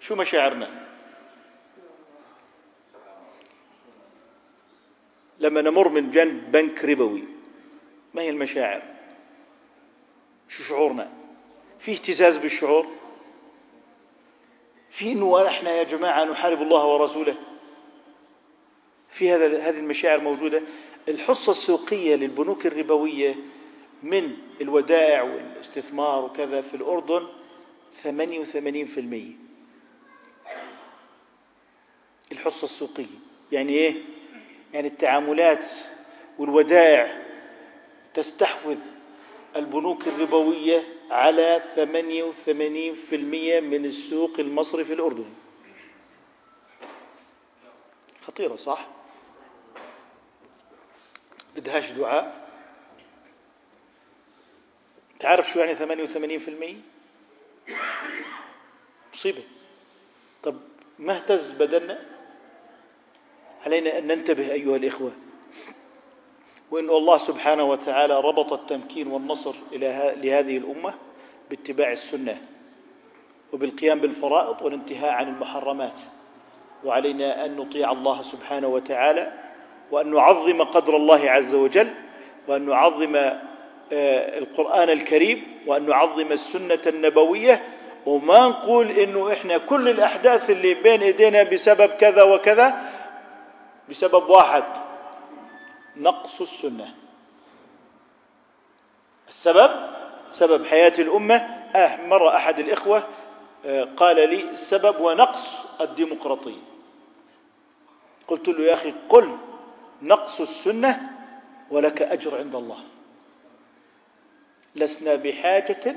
شو مشاعرنا؟ لما نمر من جنب بنك ربوي. ما هي المشاعر؟ شو شعورنا؟ في اهتزاز بالشعور؟ في إنه إحنا يا جماعة نحارب الله ورسوله؟ في هذا هذه المشاعر موجودة؟ الحصة السوقية للبنوك الربوية من الودائع والاستثمار وكذا في الأردن 88% الحصة السوقية. يعني إيه؟ يعني التعاملات والودائع تستحوذ البنوك الربوية على 88% من السوق المصري في الأردن. خطيرة صح؟ بدهاش دعاء. تعرف شو يعني 88% مصيبة. طب ما اهتز بدلنا علينا أن ننتبه أيها الإخوة وأن الله سبحانه وتعالى ربط التمكين والنصر إلى لهذه الأمة باتباع السنة وبالقيام بالفرائض والانتهاء عن المحرمات. وعلينا أن نطيع الله سبحانه وتعالى وأن نعظم قدر الله عز وجل وأن نعظم آه، القرآن الكريم وأن نعظم السنة النبوية. وما نقول إنه إحنا كل الأحداث اللي بين إيدينا بسبب كذا وكذا بسبب واحد نقص السنة. السبب؟ سبب حياة الأمة. آه مرة أحد الإخوة آه قال لي السبب ونقص الديمقراطية. قلت له يا أخي قل نقص السنة ولك أجر عند الله. لسنا بحاجة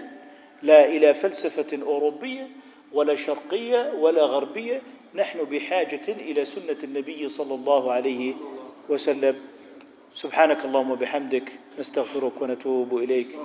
لا إلى فلسفة أوروبية ولا شرقية ولا غربية نحن بحاجة إلى سنة النبي صلى الله عليه وسلم. سبحانك اللهم وبحمدك نستغفرك ونتوب إليك.